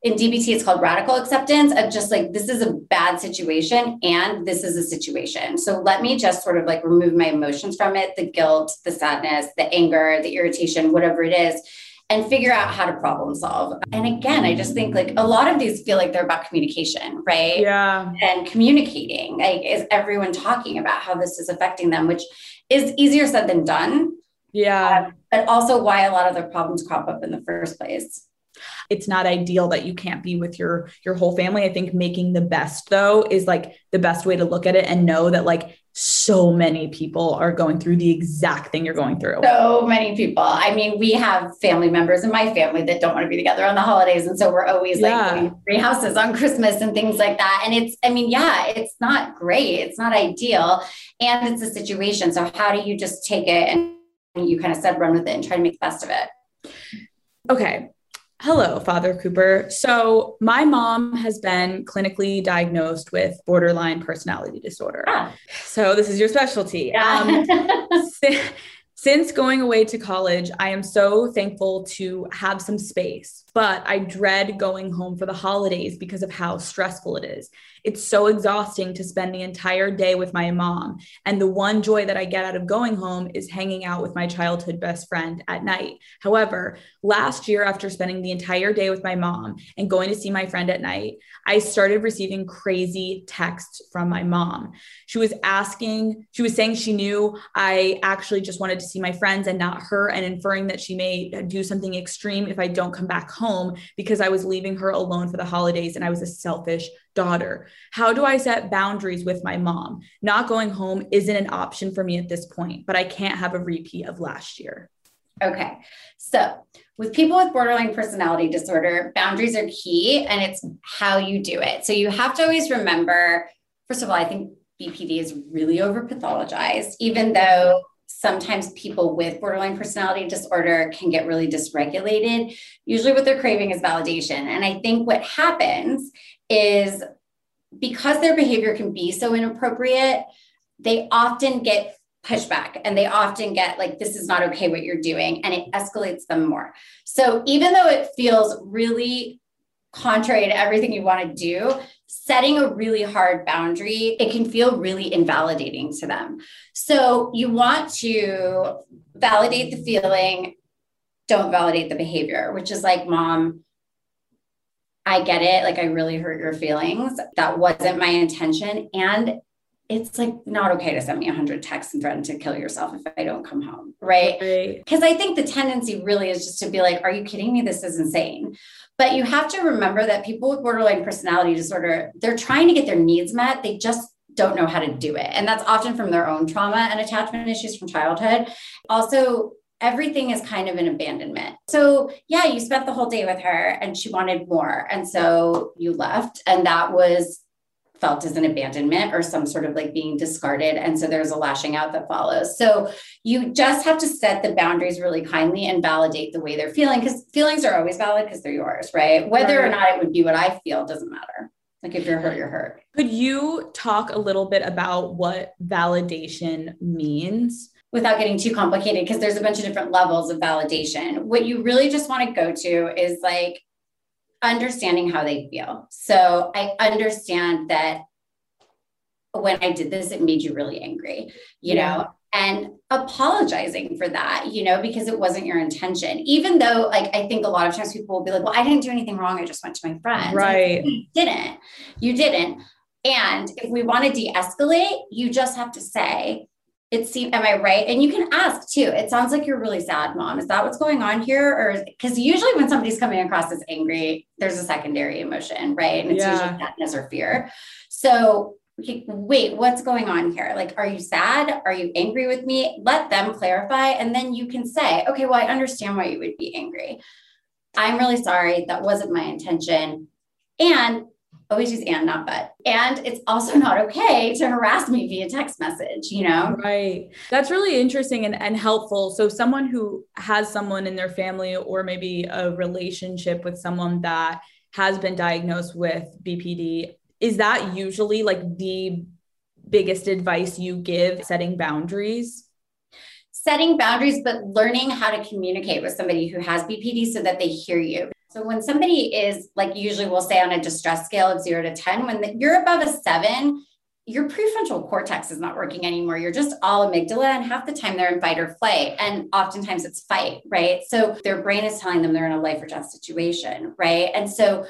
in DBT, it's called radical acceptance of just like, this is a bad situation and this is a situation. So let me just sort of like remove my emotions from it the guilt, the sadness, the anger, the irritation, whatever it is, and figure out how to problem solve. And again, I just think like a lot of these feel like they're about communication, right? Yeah. And communicating. Like, is everyone talking about how this is affecting them, which is easier said than done, Yeah. Um, but also why a lot of the problems crop up in the first place. It's not ideal that you can't be with your your whole family i think making the best though is like the best way to look at it and know that like so many people are going through the exact thing you're going through so many people. I mean, we have family members in my family that don't want to be together on the holidays. And so we're always like Yeah. doing three houses on Christmas and things like that. And it's, I mean, yeah, it's not great. It's not ideal. And it's a situation. So how do you just take it and you kind of said run with it and try to make the best of it? okay hello father cooper so my mom has been clinically diagnosed with borderline personality disorder Ah. so this is your specialty um, si- since going away to college, I am so thankful to have some space, but I dread going home for the holidays because of how stressful it is. It's so exhausting to spend the entire day with my mom. And the one joy that I get out of going home is hanging out with my childhood best friend at night. However, last year, after spending the entire day with my mom and going to see my friend at night, I started receiving crazy texts from my mom. She was asking, she was saying she knew I actually just wanted to see my friends and not her, and inferring that she may do something extreme if I don't come back home because I was leaving her alone for the holidays and I was a selfish daughter. How do I set boundaries with my mom? Not going home isn't an option for me at this point, but I can't have a repeat of last year. Okay. So, with people with borderline personality disorder, boundaries are key and it's how you do it. So, you have to always remember first of all, I think BPD is really over pathologized, even though sometimes people with borderline personality disorder can get really dysregulated. Usually, what they're craving is validation. And I think what happens is because their behavior can be so inappropriate, they often get pushback and they often get like, this is not okay what you're doing, and it escalates them more. So even though it feels really contrary to everything you want to do, setting a really hard boundary, it can feel really invalidating to them. So you want to validate the feeling, don't validate the behavior, which is like, mom, I get it. Like, I really hurt your feelings. That wasn't my intention. And it's like not okay to send me 100 texts and threaten to kill yourself if I don't come home. Right. Right. Because I think the tendency really is just to be like, are you kidding me? This is insane. But you have to remember that people with borderline personality disorder, they're trying to get their needs met. They just don't know how to do it. And that's often from their own trauma and attachment issues from childhood. Also, everything is kind of an abandonment. So, yeah, you spent the whole day with her and she wanted more. And so you left, and that was felt as an abandonment or some sort of like being discarded. And so there's a lashing out that follows. So you just have to set the boundaries really kindly and validate the way they're feeling because feelings are always valid because they're yours, right? Whether or not it would be what I feel doesn't matter. Like if you're hurt, you're hurt. Could you talk a little bit about what validation means? Without getting too complicated because there's a bunch of different levels of validation. What you really just want to go to is like understanding how they feel. So I understand that when I did this, it made you really angry, you yeah. know, and apologizing for that, you know, because it wasn't your intention. Even though, like, I think a lot of times people will be like, well, I didn't do anything wrong. I just went to my friends. Right. You didn't. You didn't. And if we want to de escalate, you just have to say, it seems am i right? And you can ask too. It sounds like you're really sad mom. Is that what's going on here? Or because usually when somebody's coming across as angry there's a secondary emotion right? And it's yeah. usually sadness or fear. So wait what's going on here? Like are you sad? Are you angry with me? Let them clarify and then you can say okay well i understand why you would be angry. I'm really sorry. That wasn't my intention. And always use and not but. And it's also not okay to harass me via text message you know? Right. That's really interesting and, and helpful. So someone who has someone in their family or maybe a relationship with someone that has been diagnosed with bpd is that usually like the biggest advice you give setting boundaries? Setting boundaries but learning how to communicate with somebody who has bpd so that they hear you so when somebody is like usually we'll say on a distress scale of zero to 10, when the, you're above a seven, your prefrontal cortex is not working anymore. You're just all amygdala, and half the time they're in fight or flight. And oftentimes it's fight, right? So their brain is telling them they're in a life or death situation, right? And so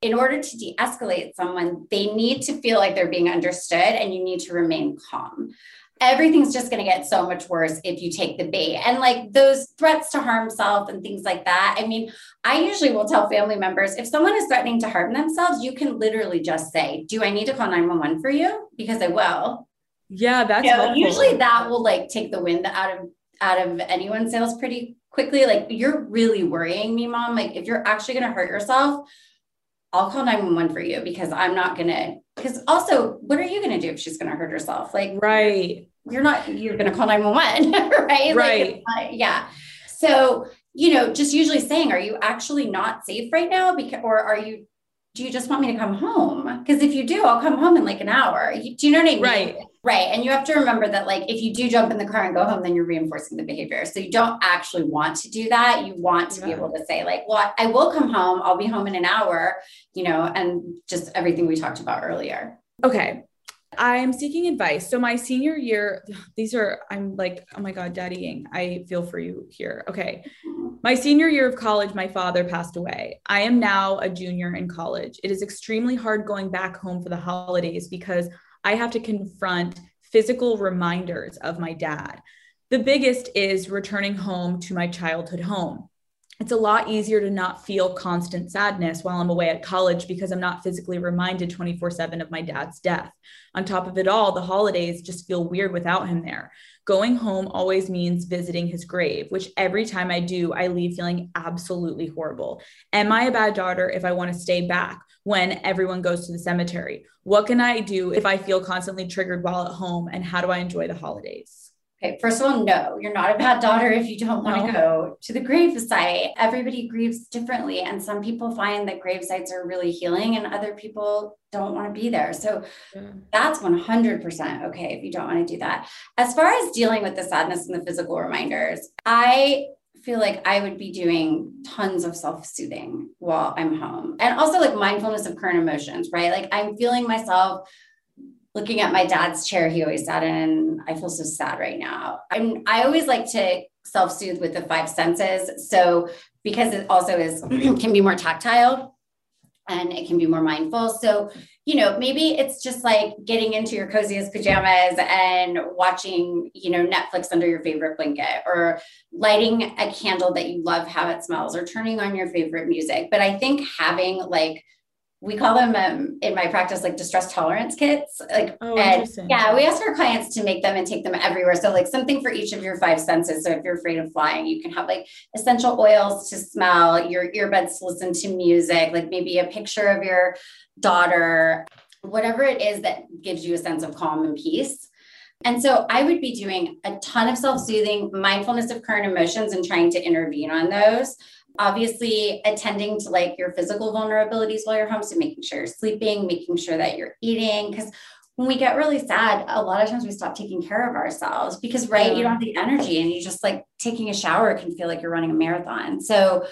in order to de escalate someone, they need to feel like they're being understood and you need to remain calm everything's just going to get so much worse if you take the bait. And like those threats to harm self and things like that. I mean, I usually will tell family members if someone is threatening to harm themselves, you can literally just say, Do I need to call 911 for you? Because I will. Yeah, that's you know, usually that will like take the wind out of out of anyone's sails pretty quickly. Like you're really worrying me, mom. Like if you're actually gonna hurt yourself, I'll call 911 for you because I'm not gonna because also what are you gonna do if she's gonna hurt herself? Like right. You're not you're gonna call 911, right? Right. Like, yeah. So, you know, just usually saying, are you actually not safe right now? Because or are you do you just want me to come home? Because if you do, I'll come home in like an hour. do you know what I mean? Right. Right. And you have to remember that, like, if you do jump in the car and go home, then you're reinforcing the behavior. So you don't actually want to do that. You want to yeah. be able to say, like, well, I will come home. I'll be home in an hour, you know, and just everything we talked about earlier. Okay. I am seeking advice. So my senior year, these are I'm like, oh my god, Daddy Gang. I feel for you here. Okay. Mm-hmm. My senior year of college, my father passed away. I am now a junior in college. It is extremely hard going back home for the holidays because I have to confront physical reminders of my dad. The biggest is returning home to my childhood home it's a lot easier to not feel constant sadness while I'm away at college because I'm not physically reminded 24 7 of my dad's death. On top of it all, the holidays just feel weird without him there. Going home always means visiting his grave, which every time I do, I leave feeling absolutely horrible. Am I a bad daughter if I want to stay back when everyone goes to the cemetery? What can I do if I feel constantly triggered while at home? And how do I enjoy the holidays? Okay, first of all, no, you're not a bad daughter if you don't want to go to the grave site. Everybody grieves differently. And some people find that grave sites are really healing, and other people don't want to be there. So yeah. that's 100% okay if you don't want to do that. As far as dealing with the sadness and the physical reminders, I feel like I would be doing tons of self soothing while I'm home. And also like mindfulness of current emotions, right? Like I'm feeling myself looking at my dad's chair he always sat in. I feel so sad right now. I'm i always like to self-soothe with the five senses. So because it also is can be more tactile and it can be more mindful. So you know maybe it's just like getting into your coziest pajamas and watching you know netflix under your favorite blanket or lighting a candle that you love how it smells or turning on your favorite music. But i think having like we call them um, in my practice like distress tolerance kits like oh, and yeah we ask our clients to make them and take them everywhere. So like something for each of your five senses. So if you're afraid of flying you can have like essential oils to smell your earbuds to listen to music like maybe a picture of your daughter whatever it is that gives you a sense of calm and peace. And so I would be doing a ton of self soothing, mindfulness of current emotions, and trying to intervene on those obviously attending to like your physical vulnerabilities while you're home. So making sure you're sleeping, making sure that you're eating. Because when we get really sad, a lot of times we stop taking care of ourselves because, right, you don't have the energy and you just like taking a shower can feel like you're running a marathon. So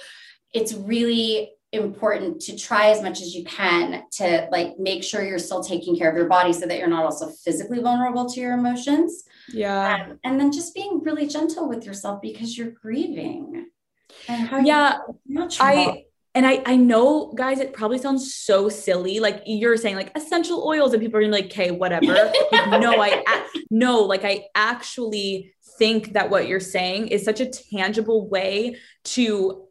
it's really important to try as much as you can to like make sure you're still taking care of your body so that you're not also physically vulnerable to your emotions. Yeah. Um, and then just being really gentle with yourself because you're grieving. Yeah, I and I I know guys it probably sounds so silly like you're saying like essential oils and people are gonna be like okay whatever. Like, no I no like I actually think that what you're saying is such a tangible way to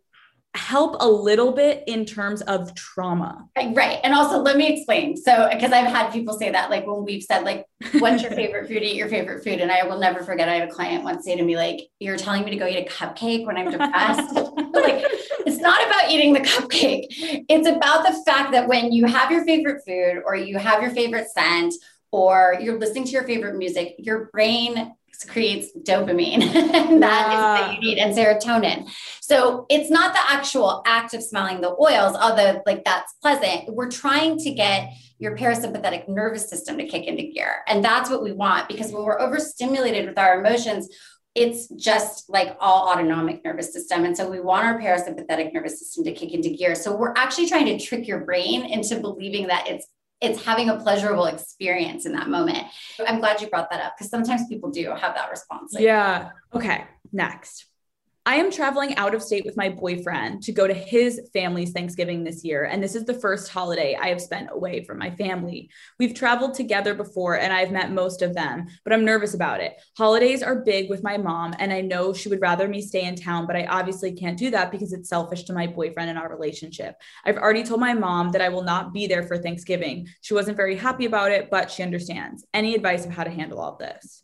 help a little bit in terms of trauma. Right. And also let me explain. So because I've had people say that like when we've said like what's your favorite food, eat your favorite food. And I will never forget I had a client once say to me, like, you're telling me to go eat a cupcake when I'm depressed. like it's not about eating the cupcake. It's about the fact that when you have your favorite food or you have your favorite scent or you're listening to your favorite music, your brain creates dopamine that yeah. is that you need and serotonin. So it's not the actual act of smelling the oils, although like that's pleasant. We're trying to get your parasympathetic nervous system to kick into gear. And that's what we want because when we're overstimulated with our emotions, it's just like all autonomic nervous system. And so we want our parasympathetic nervous system to kick into gear. So we're actually trying to trick your brain into believing that it's it's having a pleasurable experience in that moment. I'm glad you brought that up because sometimes people do have that response. Like, yeah. Okay. Next. I am traveling out of state with my boyfriend to go to his family's Thanksgiving this year. And this is the first holiday I have spent away from my family. We've traveled together before and I've met most of them, but I'm nervous about it. Holidays are big with my mom, and I know she would rather me stay in town, but I obviously can't do that because it's selfish to my boyfriend and our relationship. I've already told my mom that I will not be there for Thanksgiving. She wasn't very happy about it, but she understands. Any advice of how to handle all this?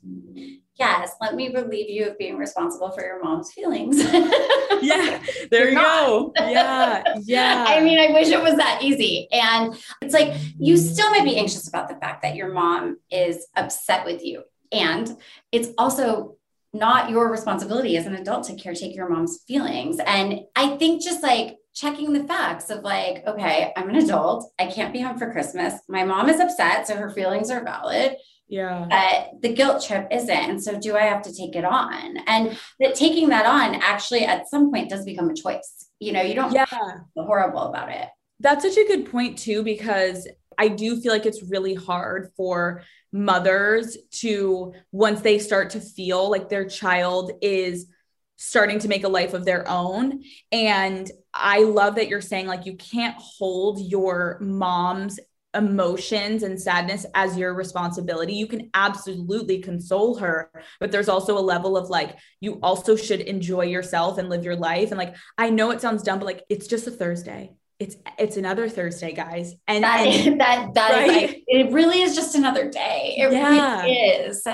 Yes, let me relieve you of being responsible for your mom's feelings. yeah, there you go. Yeah, yeah. I mean, I wish it was that easy. And it's like you still might be anxious about the fact that your mom is upset with you. And it's also not your responsibility as an adult to caretake your mom's feelings. And I think just like checking the facts of like, okay, I'm an adult. I can't be home for Christmas. My mom is upset, so her feelings are valid. Yeah. But the guilt trip isn't. And so do I have to take it on? And that taking that on actually at some point does become a choice. You know, you don't yeah. feel horrible about it. That's such a good point too, because I do feel like it's really hard for mothers to once they start to feel like their child is starting to make a life of their own and I love that you're saying like you can't hold your mom's emotions and sadness as your responsibility. You can absolutely console her, but there's also a level of like, you also should enjoy yourself and live your life. And like, I know it sounds dumb, but like, it's just a Thursday. It's it's another Thursday, guys. And that and, that that right? is like, it really is just another day. It yeah. really is.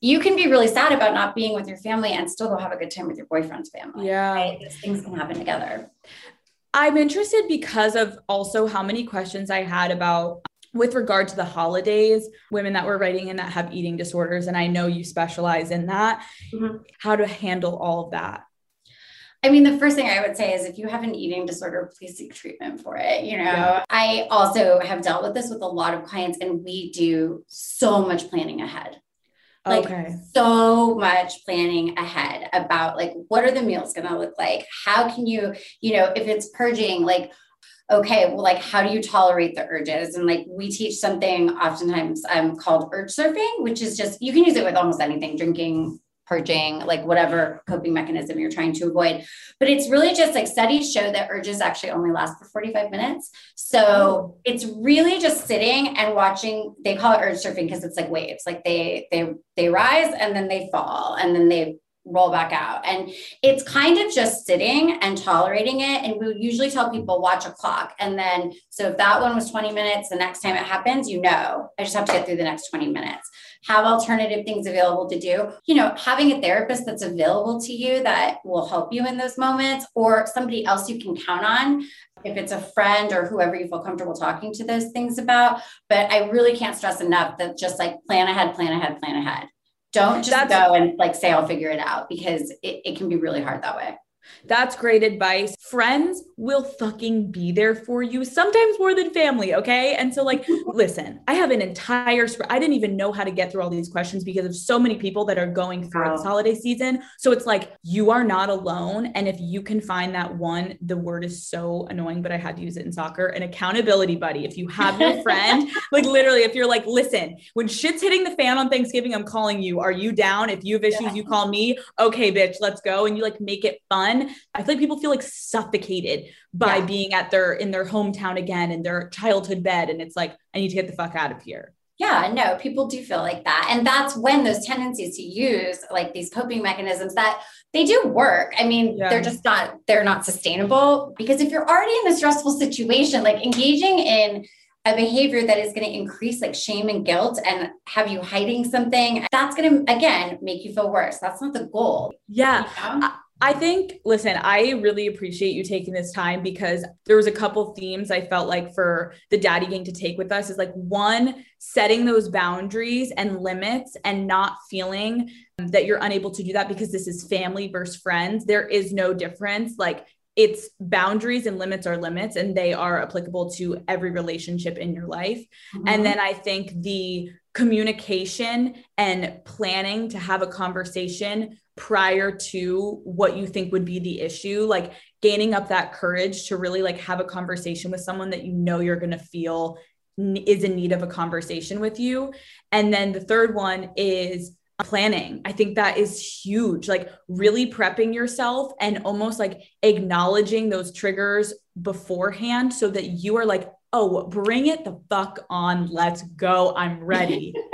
You can be really sad about not being with your family and still go have a good time with your boyfriend's family. Yeah. Right? Things can happen together. I'm interested because of also how many questions I had about with regard to the holidays, women that were writing in that have eating disorders. And I know you specialize in that, mm-hmm. how to handle all of that. I mean, the first thing I would say is if you have an eating disorder, please seek treatment for it. You know, yeah. I also have dealt with this with a lot of clients, and we do so much planning ahead like okay. so much planning ahead about like what are the meals going to look like how can you you know if it's purging like okay well like how do you tolerate the urges and like we teach something oftentimes um, called urge surfing which is just you can use it with almost anything drinking purging, like whatever coping mechanism you're trying to avoid. But it's really just like studies show that urges actually only last for 45 minutes. So oh. it's really just sitting and watching. They call it urge surfing because it's like waves. Like they they they rise and then they fall and then they roll back out. And it's kind of just sitting and tolerating it. And we usually tell people watch a clock. And then, so if that one was 20 minutes, the next time it happens, you know, I just have to get through the next 20 minutes. Have alternative things available to do. You know, having a therapist that's available to you that will help you in those moments or somebody else you can count on if it's a friend or whoever you feel comfortable talking to those things about. But I really can't stress enough that just like plan ahead, plan ahead, plan ahead. Don't just That's, go and like say, I'll figure it out because it, it can be really hard that way. That's great advice. Friends will fucking be there for you, sometimes more than family. Okay. And so, like, listen, I have an entire, sp- I didn't even know how to get through all these questions because of so many people that are going through Wow. this holiday season. So it's like, you are not alone. And if you can find that one, the word is so annoying, but I had to use it in soccer an accountability buddy. If you have your friend, like, literally, if you're like, listen, when shit's hitting the fan on Thanksgiving, I'm calling you. Are you down? If you have issues, you call me. Okay, bitch, let's go. And you like make it fun. I feel like people feel like suffocated by Yeah. being at their in their hometown again in their childhood bed. And it's like, I need to get the fuck out of here. Yeah, no, people do feel like that. And that's when those tendencies to use like these coping mechanisms that they do work. I mean, Yeah. they're just not, they're not sustainable because if you're already in a stressful situation, like engaging in a behavior that is going to increase like shame and guilt and have you hiding something, that's going to, again, make you feel worse. That's not the goal. Yeah. you know? I think, listen, I really appreciate you taking this time because there was a couple themes I felt like for the daddy gang to take with us is like one, setting those boundaries and limits and not feeling that you're unable to do that because this is family versus friends. There is no difference. Like it's boundaries and limits are limits and they are applicable to every relationship in your life. Mm-hmm. And then I think the communication and planning to have a conversation prior to what you think would be the issue, like gaining up that courage to really like have a conversation with someone that you know you're going to feel is in need of a conversation with you. And then the third one is planning. I think that is huge. Like really prepping yourself and almost like acknowledging those triggers beforehand so that you are like, oh, bring it the fuck on. Let's go. I'm ready.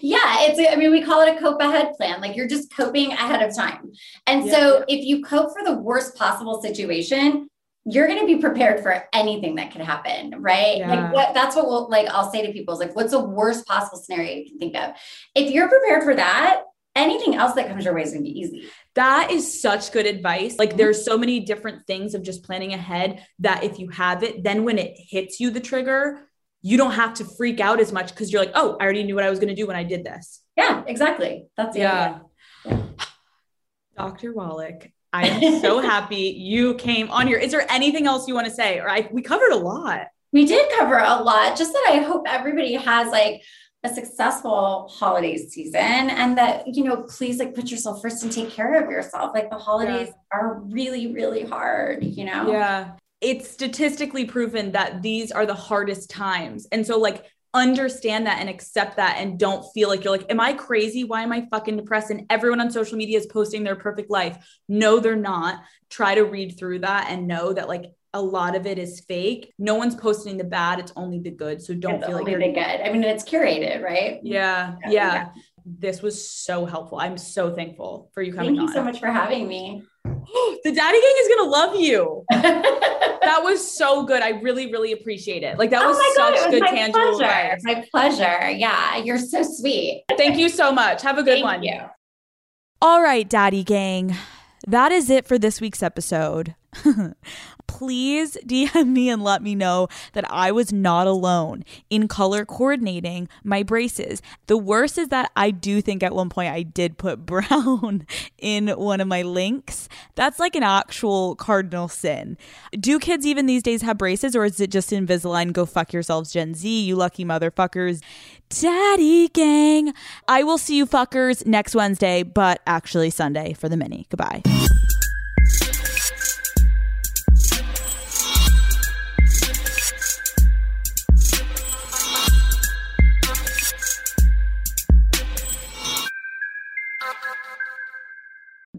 yeah, it's, I mean, we call it a cope ahead plan. Like you're just coping ahead of time. And Yeah. so if you cope for the worst possible situation, you're going to be prepared for anything that could happen, right? Yeah. Like what that's what we'll like I'll say to people is like what's the worst possible scenario you can think of? If you're prepared for that, anything else that comes your way is going to be easy. That is such good advice. Like there's so many different things of just planning ahead that if you have it, then when it hits you the trigger, you don't have to freak out as much because you're like, oh, I already knew what I was going to do when I did this. Yeah, exactly. That's the Yeah. idea. Dr. Wallach, I am so happy you came on here. Is there anything else you want to say? Or I we covered a lot. We did cover a lot. Just that I hope everybody has like a successful holiday season and that, you know, please like put yourself first and take care of yourself. Like the holidays are really, really hard, you know? Yeah. It's statistically proven that these are the hardest times. And so, like, understand that and accept that and don't feel like you're like, Am I crazy? Why am I fucking depressed? And everyone on social media is posting their perfect life. No, they're not. Try to read through that and know that, like, a lot of it is fake. No one's posting the bad, it's only the good. So don't It's feel like you're the good. I mean, it's curated, right? Yeah, Yeah, yeah. yeah. This was so helpful. I'm so thankful for you coming Thank you on. so much for having me. the daddy gang is gonna love you. That was so good. I really, really appreciate it. Like that oh was oh my God, such it was good my tangible pleasure. advice. My pleasure. Yeah, you're so sweet. Thank you so much. Have a good Thank one. you. All right, Daddy Gang. That is it for this week's episode. Please DM me and let me know that I was not alone in color coordinating my braces. The worst is that I do think at one point I did put brown in one of my links. That's like an actual cardinal sin. Do kids even these days have braces or is it just Invisalign? Go fuck yourselves, Gen Z, you lucky motherfuckers. Daddy Gang. I will see you fuckers next Wednesday, but actually Sunday for the mini. Goodbye.